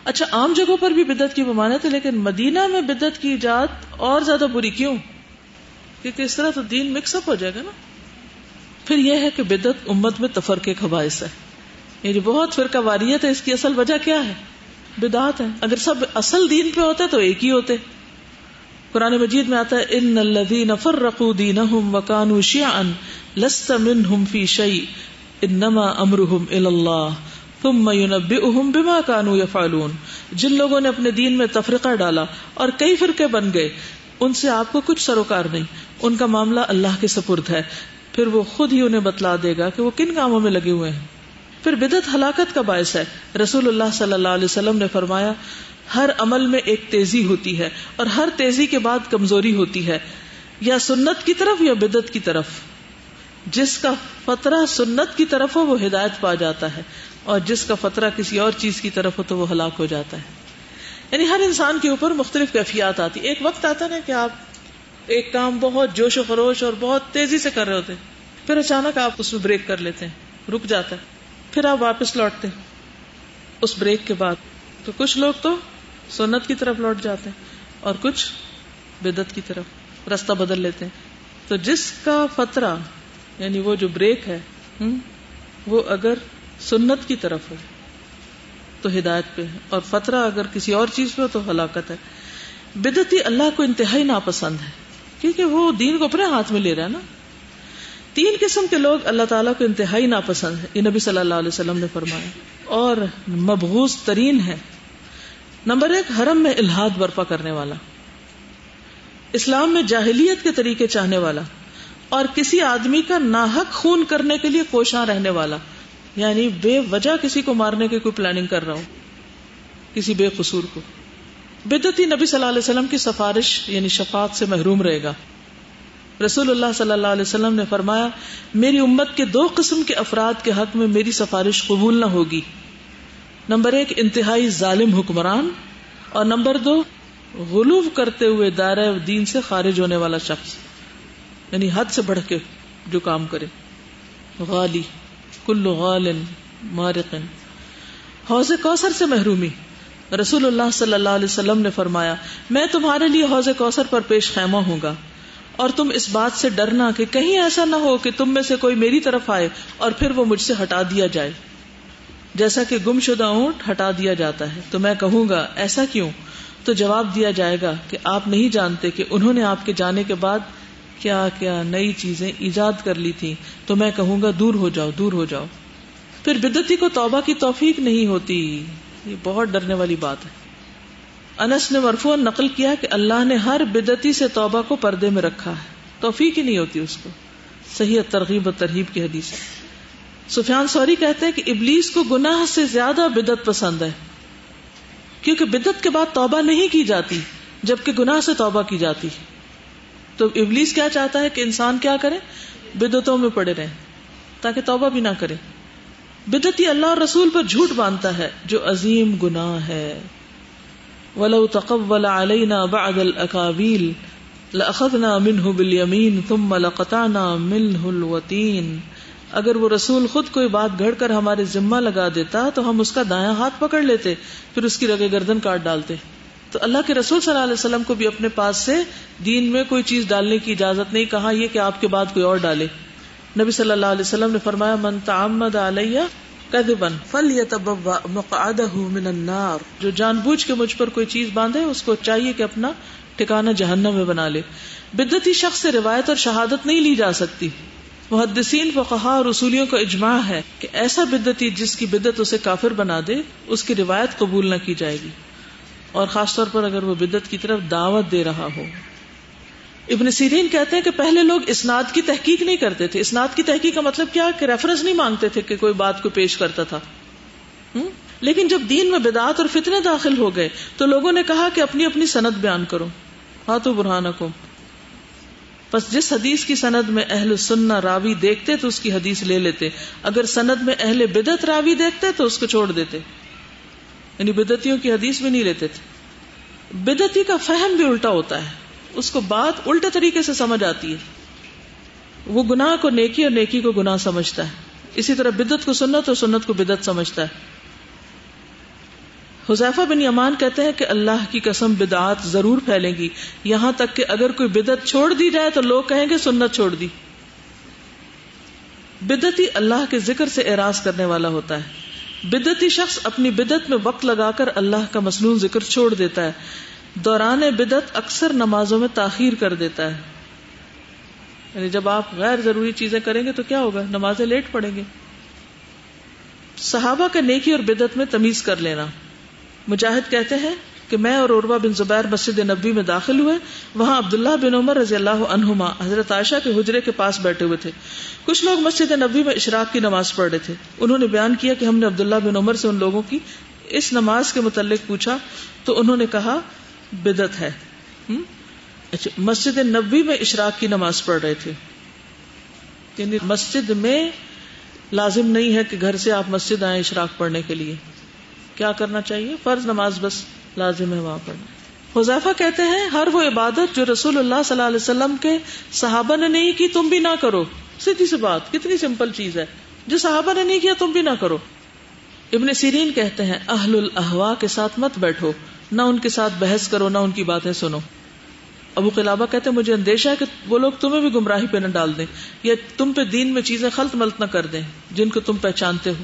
اچھا عام جگہوں پر بھی بدت کی ممانت ہے، لیکن مدینہ میں بدت کی ایجاد اور زیادہ بری کیوں؟ کیونکہ اس طرح تو دین مکس اپ ہو جائے گا نا۔ پھر یہ ہے کہ بدت امت میں تفرقے کا باعث ہے۔ یعنی بہت فرقہ واریت ہے، اس کی اصل وجہ کیا ہے؟ بدعت ہے اگر سب اصل دین پہ ہوتے تو ایک ہی ہوتے۔ قرآن مجید میں آتا ہے، ان الذين فرقوا دينهم وكانوا شيعا لست منهم في شيء انما امرهم الى الله ثم ينبئهم بما كانوا يفعلون جن لوگوں نے اپنے دین میں تفرقہ ڈالا اور کئی فرقے بن گئے، ان سے آپ کو کچھ سروکار نہیں۔ ان کا معاملہ اللہ کے سپرد ہے۔ پھر وہ خود ہی انہیں بتلا دے گا کہ وہ کن کاموں میں لگے ہوئے ہیں۔ پھر بدت ہلاکت کا باعث ہے۔ رسول اللہ صلی اللہ علیہ وسلم نے فرمایا، ہر عمل میں ایک تیزی ہوتی ہے اور ہر تیزی کے بعد کمزوری ہوتی ہے، یا سنت کی طرف یا بدت کی طرف۔ جس کا فطرہ سنت کی طرف ہو، وہ ہدایت پا جاتا ہے، اور جس کا فطرہ کسی اور چیز کی طرف ہو، تو وہ ہلاک ہو جاتا ہے۔ یعنی ہر انسان کے اوپر مختلف کیفیات آتی ایک وقت آتا نا کہ آپ ایک کام بہت جوش و خروش اور بہت تیزی سے کر رہے ہوتے پھر اچانک آپ اس میں بریک کر لیتے ہیں، رک جاتا ہے۔ پھر آپ واپس لوٹتے اس بریک کے بعد تو کچھ لوگ تو سنت کی طرف لوٹ جاتے ہیں اور کچھ بدت کی طرف رستہ بدل لیتے ہیں۔ تو جس کا فطرہ یعنی وہ جو بریک ہے وہ اگر سنت کی طرف ہو، تو ہدایت پہ ہے۔ اور فطرہ اگر کسی اور چیز پہ ہو، تو ہلاکت ہے۔ بدتی اللہ کو انتہائی ناپسند ہے۔ کیونکہ وہ دین کو اپنے ہاتھ میں لے رہا ہے نا۔ تین قسم کے لوگ اللہ تعالیٰ کو انتہائی ناپسند ہے یہ نبی صلی اللہ علیہ وسلم نے فرمایا۔ اور مبغوز ترین ہے نمبر ایک، حرم میں الحاد برپا کرنے والا۔ اسلام میں جاہلیت کے طریقے چاہنے والا۔ اور کسی آدمی کا ناحق خون کرنے کے لیے کوشاں رہنے والا۔ یعنی بے وجہ کسی کو مارنے کی کوئی پلاننگ کر رہا ہو کسی بے قصور کو۔ بدتی نبی صلی اللہ علیہ وسلم کی سفارش یعنی شفاعت سے محروم رہے گا۔ رسول اللہ صلی اللہ علیہ وسلم نے فرمایا، میری امت کے دو قسم کے افراد کے حق میں میری سفارش قبول نہ ہوگی۔ نمبر ایک، انتہائی ظالم حکمران۔ اور نمبر دو غلوف کرتے ہوئے دائرہ دین سے خارج ہونے والا شخص۔ یعنی حد سے بڑھ کے جو کام کرے۔ غالی، کل غالن، مارقن۔ حوض کوثر سے محرومی۔ رسول اللہ صلی اللہ علیہ وسلم نے فرمایا، میں تمہارے لیے حوض کوثر پر پیش خیمہ ہوں گا۔ اور تم اس بات سے ڈرنا کہ کہیں ایسا نہ ہو کہ تم میں سے کوئی میری طرف آئے اور پھر وہ مجھ سے ہٹا دیا جائے۔ جیسا کہ گم شدہ اونٹ ہٹا دیا جاتا ہے، تو میں کہوں گا، ایسا کیوں؟ تو جواب دیا جائے گا کہ آپ نہیں جانتے کہ انہوں نے آپ کے جانے کے بعد کیا کیا نئی چیزیں ایجاد کر لی تھی تو میں کہوں گا، دور ہو جاؤ، دور ہو جاؤ۔ پھر بدتی کو توبہ کی توفیق نہیں ہوتی۔ یہ بہت ڈرنے والی بات ہے۔ انس نے مرفو نقل کیا کہ اللہ نے ہر بدتی سے توبہ کو پردے میں رکھا ہے۔ توفیق ہی نہیں ہوتی اس کو۔ صحیح ترغیب و ترغیب کی حدیث سفیان سوری کہتے ہیں کہ ابلیس کو گناہ سے زیادہ بدت پسند ہے۔ کیونکہ بدت کے بعد توبہ نہیں کی جاتی، جبکہ گناہ سے توبہ کی جاتی تو ابلیس کیا چاہتا ہے کہ انسان کیا کرے؟ بدتوں میں پڑے رہے۔ تاکہ توبہ بھی نہ کرے۔ بدتی اللہ اور رسول پر جھوٹ باندھتا ہے، جو عظیم گناہ ہے۔ ولو تقول علينا بعد الاكابيل لاخذنا منه باليمين ثم لقطعنا منه الوتين۔ اگر وہ رسول خود کوئی بات گھڑ کر ہمارے ذمہ لگا دیتا تو ہم اس کا دایاں ہاتھ پکڑ لیتے، پھر اس کی رگے گردن کاٹ ڈالتے۔ تو اللہ کے رسول صلی اللہ علیہ وسلم کو بھی اپنے پاس سے دین میں کوئی چیز ڈالنے کی اجازت نہیں، کہا یہ کہ آپ کے بعد کوئی اور ڈالے۔ نبی صلی اللہ علیہ وسلم نے فرمایا، من تعمد علیہ فل من النار۔ جو جان بوجھ کے مجھ پر کوئی چیز باندھے، اس کو چاہیے کہ اپنا ٹھکانا جہنم میں بنا لے۔ بدتی شخص سے روایت اور شہادت نہیں لی جا سکتی۔ محدثین فقہا اور رسولیوں کا اجماع ہے کہ ایسا بدتی جس کی بدت اسے کافر بنا دے، اس کی روایت قبول نہ کی جائے گی۔ اور خاص طور پر اگر وہ بدت کی طرف دعوت دے رہا ہو۔ ابن سیرین کہتے ہیں کہ پہلے لوگ اسناد کی تحقیق نہیں کرتے تھے۔ اسناد کی تحقیق کا مطلب کیا؟ کہ ریفرنس نہیں مانگتے تھے کہ کوئی بات کو پیش کرتا تھا۔ لیکن جب دین میں بدعت اور فتنے داخل ہو گئے تو لوگوں نے کہا کہ اپنی اپنی صنعت بیان کرو۔ ہاں تو برہان بس جس حدیث کی سند میں اہل سننا راوی دیکھتے تو اس کی حدیث لے لیتے۔ اگر سند میں اہل بدت راوی دیکھتے تو اس کو چھوڑ دیتے۔ یعنی بدتیوں کی حدیث بھی نہیں لیتے تھے۔ بدتی کا فہم بھی الٹا ہوتا ہے۔ اس کو بات الٹے طریقے سے سمجھ آتی ہے۔ وہ گناہ کو نیکی اور نیکی کو گناہ سمجھتا ہے۔ اسی طرح بدت کو سنت اور سنت کو بدت سمجھتا ہے۔ حذیفہ بن یمان کہتے ہیں کہ اللہ کی قسم بدعات ضرور پھیلیں گی۔ یہاں تک کہ اگر کوئی بدت چھوڑ دی جائے تو لوگ کہیں گے سنت چھوڑ دی۔ بدتی اللہ کے ذکر سے اعراض کرنے والا ہوتا ہے۔ بدتی شخص اپنی بدت میں وقت لگا کر اللہ کا مصنون ذکر چھوڑ دیتا ہے۔ دوران بدت اکثر نمازوں میں تاخیر کر دیتا ہے۔ یعنی جب آپ غیر ضروری چیزیں کریں گے تو کیا ہوگا؟ نمازیں لیٹ پڑیں گے۔ صحابہ کا نیکی اور بدت میں تمیز کر لینا۔ مجاہد کہتے ہیں کہ میں اور عروا بن زبیر مسجد نبی میں داخل ہوئے۔ وہاں عبداللہ بن عمر رضی اللہ عنہما، حضرت عائشہ کے حجرے کے پاس بیٹھے ہوئے تھے۔ کچھ لوگ مسجد نبی میں اشراق کی نماز پڑھ رہے تھے۔ انہوں نے بیان کیا کہ ہم نے عبداللہ بن عمر سے ان لوگوں کی اس نماز کے متعلق پوچھا تو انہوں نے کہا بدت ہے۔ اچھا مسجد نبی میں اشراق کی نماز پڑھ رہے تھے۔ یعنی مسجد میں لازم نہیں ہے کہ گھر سے آپ مسجد آئیں اشراق پڑھنے کے لیے۔ کیا کرنا چاہیے؟ فرض نماز بس لازم ہے وہاں پڑھنا حذیفہ کہتے ہیں، ہر وہ عبادت جو رسول اللہ صلی اللہ علیہ وسلم کے صحابہ نے نہیں کی، تم بھی نہ کرو۔ سیدھی سی بات، کتنی سمپل چیز ہے۔ جو صحابہ نے نہیں کیا، تم بھی نہ کرو۔ ابن سیرین کہتے ہیں، اہل الحوا کے ساتھ مت بیٹھو۔ نہ ان کے ساتھ بحث کرو، نہ ان کی باتیں سنو۔ ابو قلابہ کہتے مجھے اندیشہ ہے کہ وہ لوگ تمہیں بھی گمراہی پہ نہ ڈال دیں، یا تم پہ دین میں چیزیں خلط ملت نہ کر دیں، جن کو تم پہچانتے ہو۔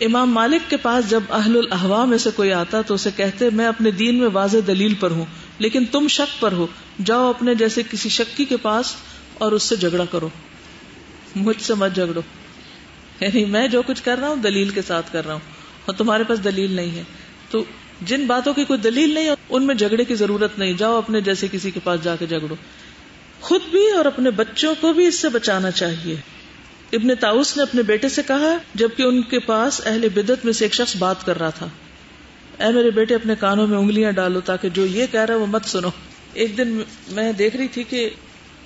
امام مالک کے پاس جب اہل الحوا میں سے کوئی آتا تو اسے کہتے، میں اپنے دین میں واضح دلیل پر ہوں، لیکن تم شک پر ہو۔ جاؤ اپنے جیسے کسی شکی کے پاس اور اس سے جھگڑا کرو۔ مجھ سے مت جھگڑو۔ یعنی میں جو کچھ کر رہا ہوں، دلیل کے ساتھ کر رہا ہوں، اور تمہارے پاس دلیل نہیں ہے۔ تو جن باتوں کی کوئی دلیل نہیں، ان میں جھگڑے کی ضرورت نہیں۔ جاؤ اپنے جیسے کسی کے پاس جا کے جھگڑو۔ خود بھی اور اپنے بچوں کو بھی اس سے بچانا چاہیے۔ ابن تاؤس نے اپنے بیٹے سے کہا، جبکہ ان کے پاس اہل بدت میں سے ایک شخص بات کر رہا تھا۔ اے میرے بیٹے، اپنے کانوں میں انگلیاں ڈالو تاکہ جو یہ کہہ رہا ہے وہ مت سنو۔ ایک دن میں دیکھ رہی تھی کہ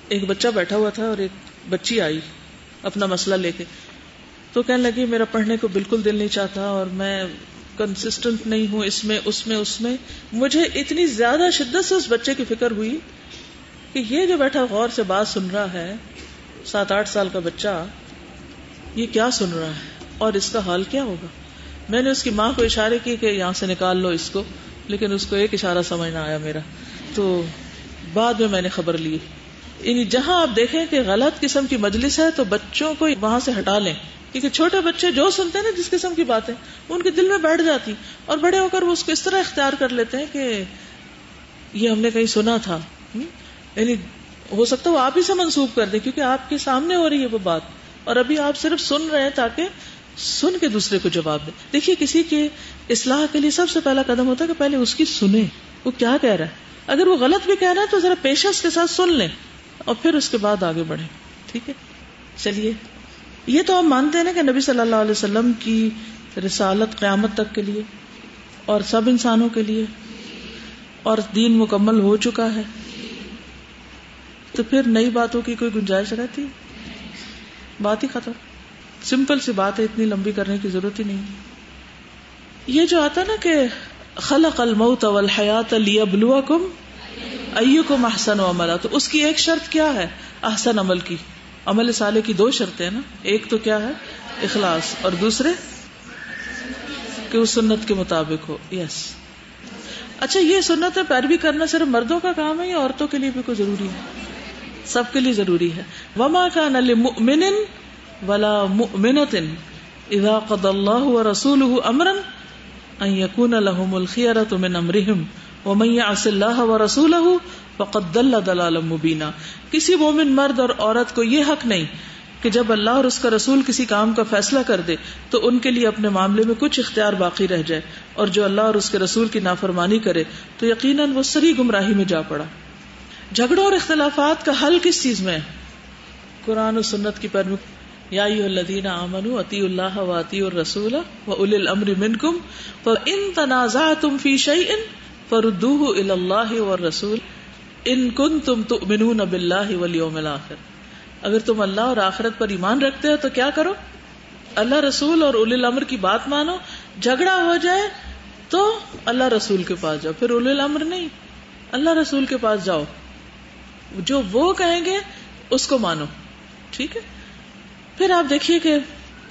ایک بچہ بیٹھا ہوا تھا اور ایک بچی آئی اپنا مسئلہ لے کے۔ تو کہنے لگی، میرا پڑھنے کو بالکل دل نہیں چاہتا اور میں کنسٹنٹ نہیں ہوں اس میں اس میں اس میں۔ مجھے اتنی زیادہ شدت سے اس بچے کی فکر ہوئی کہ یہ جو بیٹھا غور سے بات سن رہا ہے، سات آٹھ سال کا بچہ، یہ کیا سن رہا ہے؟ اور اس کا حال کیا ہوگا؟ میں نے اس کی ماں کو اشارے کی کہ یہاں سے نکال لو اس کو، لیکن اس کو ایک اشارہ سمجھ نہ آیا میرا۔ تو بعد میں میں نے خبر لی۔ یعنی جہاں آپ دیکھیں کہ غلط قسم کی مجلس ہے تو بچوں کو وہاں سے ہٹا لیں۔ کیونکہ چھوٹے بچے جو سنتے ہیں نا جس قسم کی باتیں ان کے دل میں بیٹھ جاتی۔ اور بڑے ہو کر وہ اس کو اس طرح اختیار کر لیتے ہیں کہ یہ ہم نے کہیں سنا تھا۔ یعنی ہو سکتا ہے وہ آپ ہی سے منسوخ کر دیں کیونکہ آپ کے سامنے ہو رہی ہے وہ بات۔ اور ابھی آپ صرف سن رہے ہیں تاکہ سن کے دوسرے کو جواب دیں۔ دیکھیے کسی کے اصلاح کے لیے سب سے پہلا قدم ہوتا ہے کہ پہلے اس کی سنیں۔ وہ کیا کہہ رہا ہے؟ اگر وہ غلط بھی کہہ رہا ہے تو ذرا پیشنس کے ساتھ سن لیں اور پھر اس کے بعد آگے بڑھیں۔ ٹھیک ہے؟ چلیے۔ یہ تو ہم مانتے ہیں نا کہ نبی صلی اللہ علیہ وسلم کی رسالت قیامت تک کے لیے اور سب انسانوں کے لیے اور دین مکمل ہو چکا ہے۔ تو پھر نئی باتوں کی کوئی گنجائش رہتی؟ بات ہی ختم۔ سمپل سی بات ہے، اتنی لمبی کرنے کی ضرورت ہی نہیں۔ یہ جو آتا نا کہ خلق الموت والحیات لیبلوکم ایکم احسن عملا، تو اس کی ایک شرط کیا ہے؟ احسن عمل کی۔ عمل سالے کی دو شرطیں نا۔ ایک تو کیا ہے؟ اخلاص۔ اور دوسرے؟ کہ وہ سنت کے مطابق ہو۔ یس yes. اچھا یہ سنت ہے، پیروی کرنا صرف مردوں کا کام ہے یا عورتوں کے لیے بھی کوئی ضروری ہے؟ سب کے لیے ضروری ہے۔ وما کا نل مؤمن ولا مؤمنۃ اذا قضى الله ورسوله امرا ان يكون لهم الخيرة من امرهم ومن يعص الله ورسوله فقد ضل ضلالا مبينا کسی مومن مرد اور عورت کو یہ حق نہیں کہ جب اللہ اور اس کا رسول کسی کام کا فیصلہ کر دے تو ان کے لیے اپنے معاملے میں کچھ اختیار باقی رہ جائے اور جو اللہ اور اس کے رسول کی نافرمانی کرے تو یقیناً وہ سری گمراہی میں جا پڑا۔ جھگڑوں اور اختلافات کا حل کس چیز میں قرآن و سنت کی پرمکھ یا الذین آمنوا اتی اللہ و اتی الرسول و اول الامر منکم فان تنازعتم فی شیء فردوه الى اللہ والرسول۔ ان کن تم تو منون اب اللہ ولیوم آخر اگر تم اللہ اور آخرت پر ایمان رکھتے ہو تو کیا کرو؟ اللہ رسول اور اول الامر کی بات مانو۔ جھگڑا ہو جائے تو اللہ رسول کے پاس جاؤ، پھر اول الامر نہیں۔ اللہ رسول کے پاس جاؤ۔ جو وہ کہیں گے، اس کو مانو۔ ٹھیک ہے؟ پھر آپ دیکھیے کہ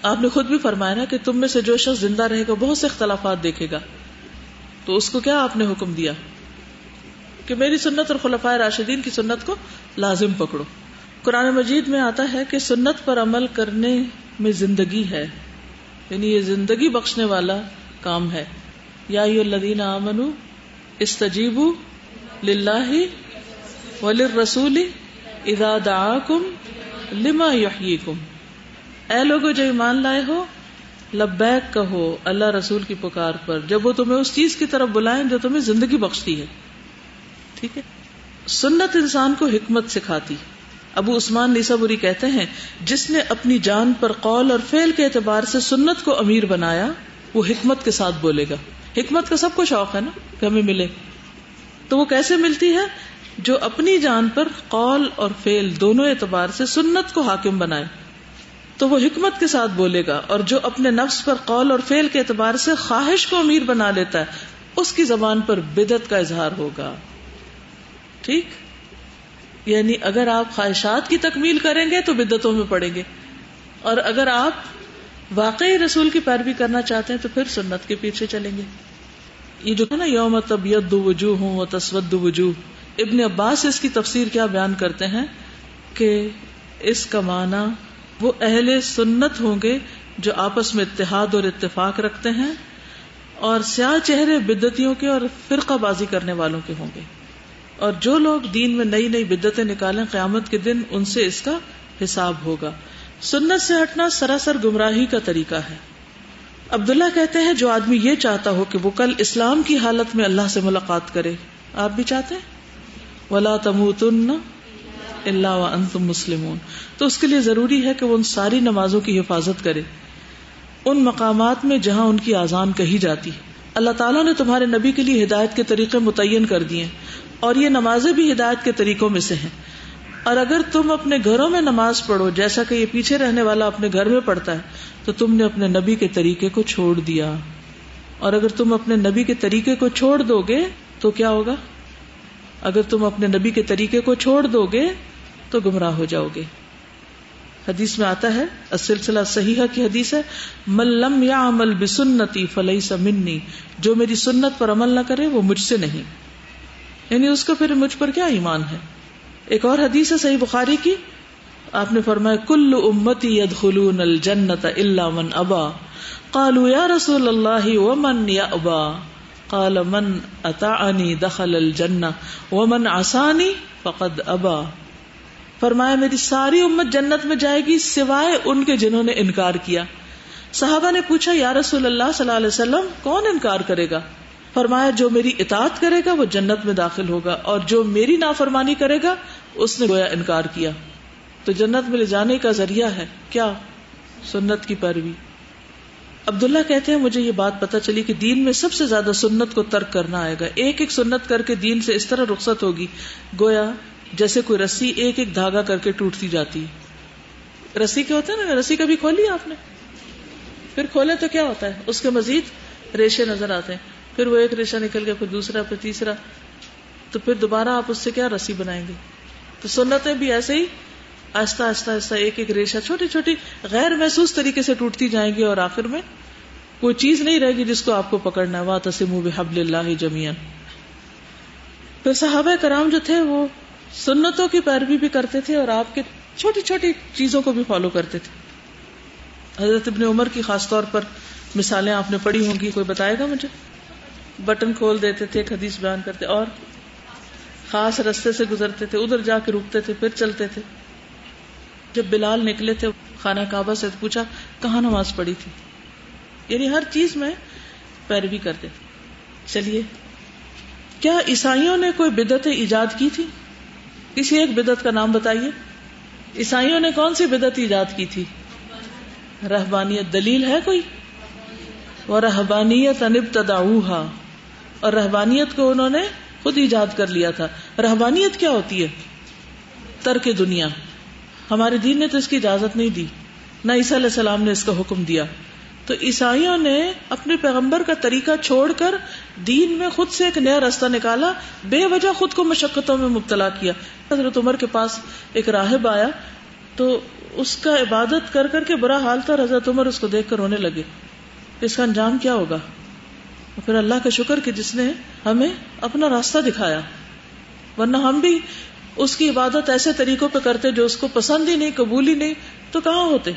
آپ نے خود بھی فرمایا نا کہ تم میں سے جو شخص زندہ رہے گا، بہت سے اختلافات دیکھے گا۔ تو اس کو کیا آپ نے حکم دیا؟ کہ میری سنت اور خلفۂ راشدین کی سنت کو لازم پکڑو۔ قرآن مجید میں آتا ہے کہ سنت پر عمل کرنے میں زندگی ہے۔ یعنی یہ زندگی بخشنے والا کام ہے۔ یا الذین آمنو استجیبو للہ وللرسول اذا دعاکم لما یحییکم۔ اے لوگو جو ایمان لائے ہو، لبیک کہو اللہ رسول کی پکار پر۔ جب وہ تمہیں اس چیز کی طرف بلائیں جو تمہیں زندگی بخشتی ہے۔ ٹھیک ہے؟ سنت انسان کو حکمت سکھاتی ابو عثمان نیسابری کہتے ہیں، جس نے اپنی جان پر قول اور فیل کے اعتبار سے سنت کو امیر بنایا، وہ حکمت کے ساتھ بولے گا۔ حکمت کا سب کو شوق ہے نا کہ ہمیں ملے۔ تو وہ کیسے ملتی ہے؟ جو اپنی جان پر قول اور فیل دونوں اعتبار سے سنت کو حاکم بنائے۔ تو وہ حکمت کے ساتھ بولے گا اور جو اپنے نفس پر قول اور فیل کے اعتبار سے خواہش کو امیر بنا لیتا ہے، اس کی زبان پر بدت کا اظہار ہوگا۔ ٹھیک؟ یعنی اگر آپ خواہشات کی تکمیل کریں گے تو بدتوں میں پڑیں گے۔ اور اگر آپ واقعی رسول کی پیروی کرنا چاہتے ہیں تو پھر سنت کے پیچھے چلیں گے۔ یہ جو ہے نا یوم طبیعت دو وجوہ ہوں وہ تسود وجوہ۔ ابن عباس اس کی تفسیر کیا بیان کرتے ہیں کہ اس کا معنی وہ اہل سنت ہوں گے جو آپس میں اتحاد اور اتفاق رکھتے ہیں اور سیاہ چہرے بدتیوں کے اور فرقہ بازی کرنے والوں کے ہوں گے۔ اور جو لوگ دین میں نئی نئی بدتیں نکالیں قیامت کے دن ان سے اس کا حساب ہوگا۔ سنت سے ہٹنا سراسر گمراہی کا طریقہ ہے۔ عبداللہ کہتے ہیں، جو آدمی یہ چاہتا ہو کہ وہ کل اسلام کی حالت میں اللہ سے ملاقات کرے، آپ بھی چاہتے ہیں؟ ولا تم اللہ انتم مسلمون۔ تو اس کے لیے ضروری ہے کہ وہ ان ساری نمازوں کی حفاظت کرے۔ ان مقامات میں جہاں ان کی آزان کہی جاتی۔ اللہ تعالیٰ نے تمہارے نبی کے لیے ہدایت کے طریقے متعین کر دیے۔ اور یہ نمازیں بھی ہدایت کے طریقوں میں سے ہیں۔ اور اگر تم اپنے گھروں میں نماز پڑھو، جیسا کہ یہ پیچھے رہنے والا اپنے گھر میں پڑھتا ہے، تو تم نے اپنے نبی کے طریقے کو چھوڑ دیا۔ اور اگر تم اپنے نبی کے طریقے کو چھوڑ دو گے تو کیا ہوگا؟ اگر تم اپنے نبی کے طریقے کو چھوڑ دو گے تو گمراہ ہو جاؤ گے۔ حدیث میں آتا ہے سلسلہ صحیح کی حدیث ہے ملم یا عمل بسنتی فلئی سمنی جو میری سنت پر عمل نہ کرے، وہ مجھ سے نہیں۔ یعنی اس کا پھر مجھ پر کیا ایمان ہے؟ ایک اور حدیث ہے صحیح بخاری کی۔ آپ نے فرمایا، کل امتی يدخلون الجنت الا من ابا۔ قالوا، یا رسول اللہ، ومن یا ابا قال، من اطاعنی دخل الجنہ، ومن عصانی فقد ابا۔ فرمایا، میری ساری امت جنت میں جائے گی سوائے ان کے جنہوں نے انکار کیا۔ صحابہ نے پوچھا، یا رسول اللہ صلی اللہ علیہ وسلم، کون انکار کرے گا؟ فرمایا جو میری اطاعت کرے گا وہ جنت میں داخل ہوگا اور جو میری نافرمانی کرے گا اس نے گویا انکار کیا۔ تو جنت میں لے جانے کا ذریعہ ہے کیا؟ سنت کی پیروی۔ عبداللہ کہتے ہیں، مجھے یہ بات پتا چلی کہ دین میں سب سے زیادہ سنت کو ترک کرنا آئے گا۔ ایک ایک سنت کر کے دین سے اس طرح رخصت ہوگی۔ گویا جیسے کوئی رسی ایک ایک دھاگا کر کے ٹوٹتی جاتی۔ رسی کیا ہوتا ہے نا؟ رسی کبھی کھولی آپ نے؟ پھر کھولے تو کیا ہوتا ہے؟ اس کے مزید ریشے نظر آتے ہیں۔ پھر وہ ایک ریشہ نکل گیا، پھر دوسرا، پھر تیسرا۔ تو پھر دوبارہ آپ اس سے کیا رسی بنائیں گے؟ تو سنتیں بھی ایسے ہی آہستہ آہستہ آہستہ ایک ایک ریشہ، چھوٹی چھوٹی غیر محسوس طریقے سے ٹوٹتی جائیں گی اور آخر میں کوئی چیز نہیں رہے گی جس کو آپ کو پکڑنا ہے۔ وا تسیم بحب اللہ جمیان پھر صحابہ کرام جو تھے، وہ سنتوں کی پیروی بھی کرتے تھے اور آپ کے چھوٹی چھوٹی چیزوں کو بھی فالو کرتے تھے۔ حضرت ابن عمر کی خاص طور پر مثالیں آپ نے پڑھی ہوں گی، کوئی بتائے گا مجھے؟ بٹن کھول دیتے تھے حدیث بیان کرتے، اور خاص رستے سے گزرتے تھے، ادھر جا کے رکتے تھے، پھر چلتے تھے۔ جب بلال نکلے تھے، خانہ کعبہ سے پوچھا، کہاں نماز پڑھی تھی؟ یعنی ہر چیز میں پیروی کرتے تھے۔ چلیے، کیا عیسائیوں نے کوئی بدت ایجاد کی تھی؟ کسی ایک بدت کا نام بتائیے۔ عیسائیوں نے کون سی بدت ایجاد کی تھی؟ رہبانیت دلیل ہے کوئی؟ وہ رہبانیت انب تدا اور رہبانیت کو انہوں نے خود ایجاد کر لیا تھا۔ رحبانیت کیا ہوتی ہے؟ ترک دنیا۔ ہمارے دین نے تو اس کی اجازت نہیں دی۔ نہ عیسیٰ علیہ السلام نے اس کا حکم دیا۔ تو عیسائیوں نے اپنے پیغمبر کا طریقہ چھوڑ کر دین میں خود سے ایک نیا راستہ نکالا۔ بے وجہ خود کو مشقتوں میں مبتلا کیا۔ حضرت عمر کے پاس ایک راہب آیا۔ تو اس کا عبادت کر کر کے برا حال تھا۔ حضرت عمر اس کو دیکھ کر رونے لگے۔ اس کا انجام کیا ہوگا؟ پھر اللہ کا شکر کہ جس نے ہمیں اپنا راستہ دکھایا۔ ورنہ ہم بھی اس کی عبادت ایسے طریقوں پہ کرتے جو اس کو پسند ہی نہیں، قبول ہی نہیں، تو کہاں ہوتے؟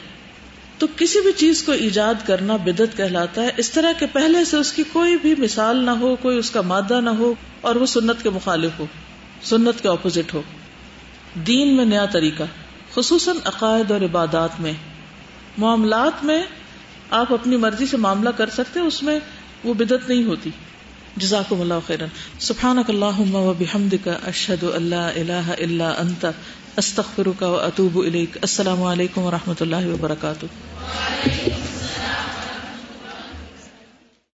تو کسی بھی چیز کو ایجاد کرنا بدت کہلاتا ہے۔ اس طرح کے پہلے سے اس کی کوئی بھی مثال نہ ہو، کوئی اس کا مادہ نہ ہو اور وہ سنت کے مخالف ہو، سنت کے اپوزٹ ہو۔ دین میں نیا طریقہ، خصوصاً عقائد اور عبادات میں۔ معاملات میں آپ اپنی مرضی سے معاملہ کر سکتے، اس میں وہ بدت نہیں ہوتی۔ جزاکم اللہ خیرن سبحانک اللہم و بحمدک، اشہد اللہ الہ الا انت، استغفرک و اتوب الیک۔ السلام علیکم و رحمۃ اللہ وبرکاتہ۔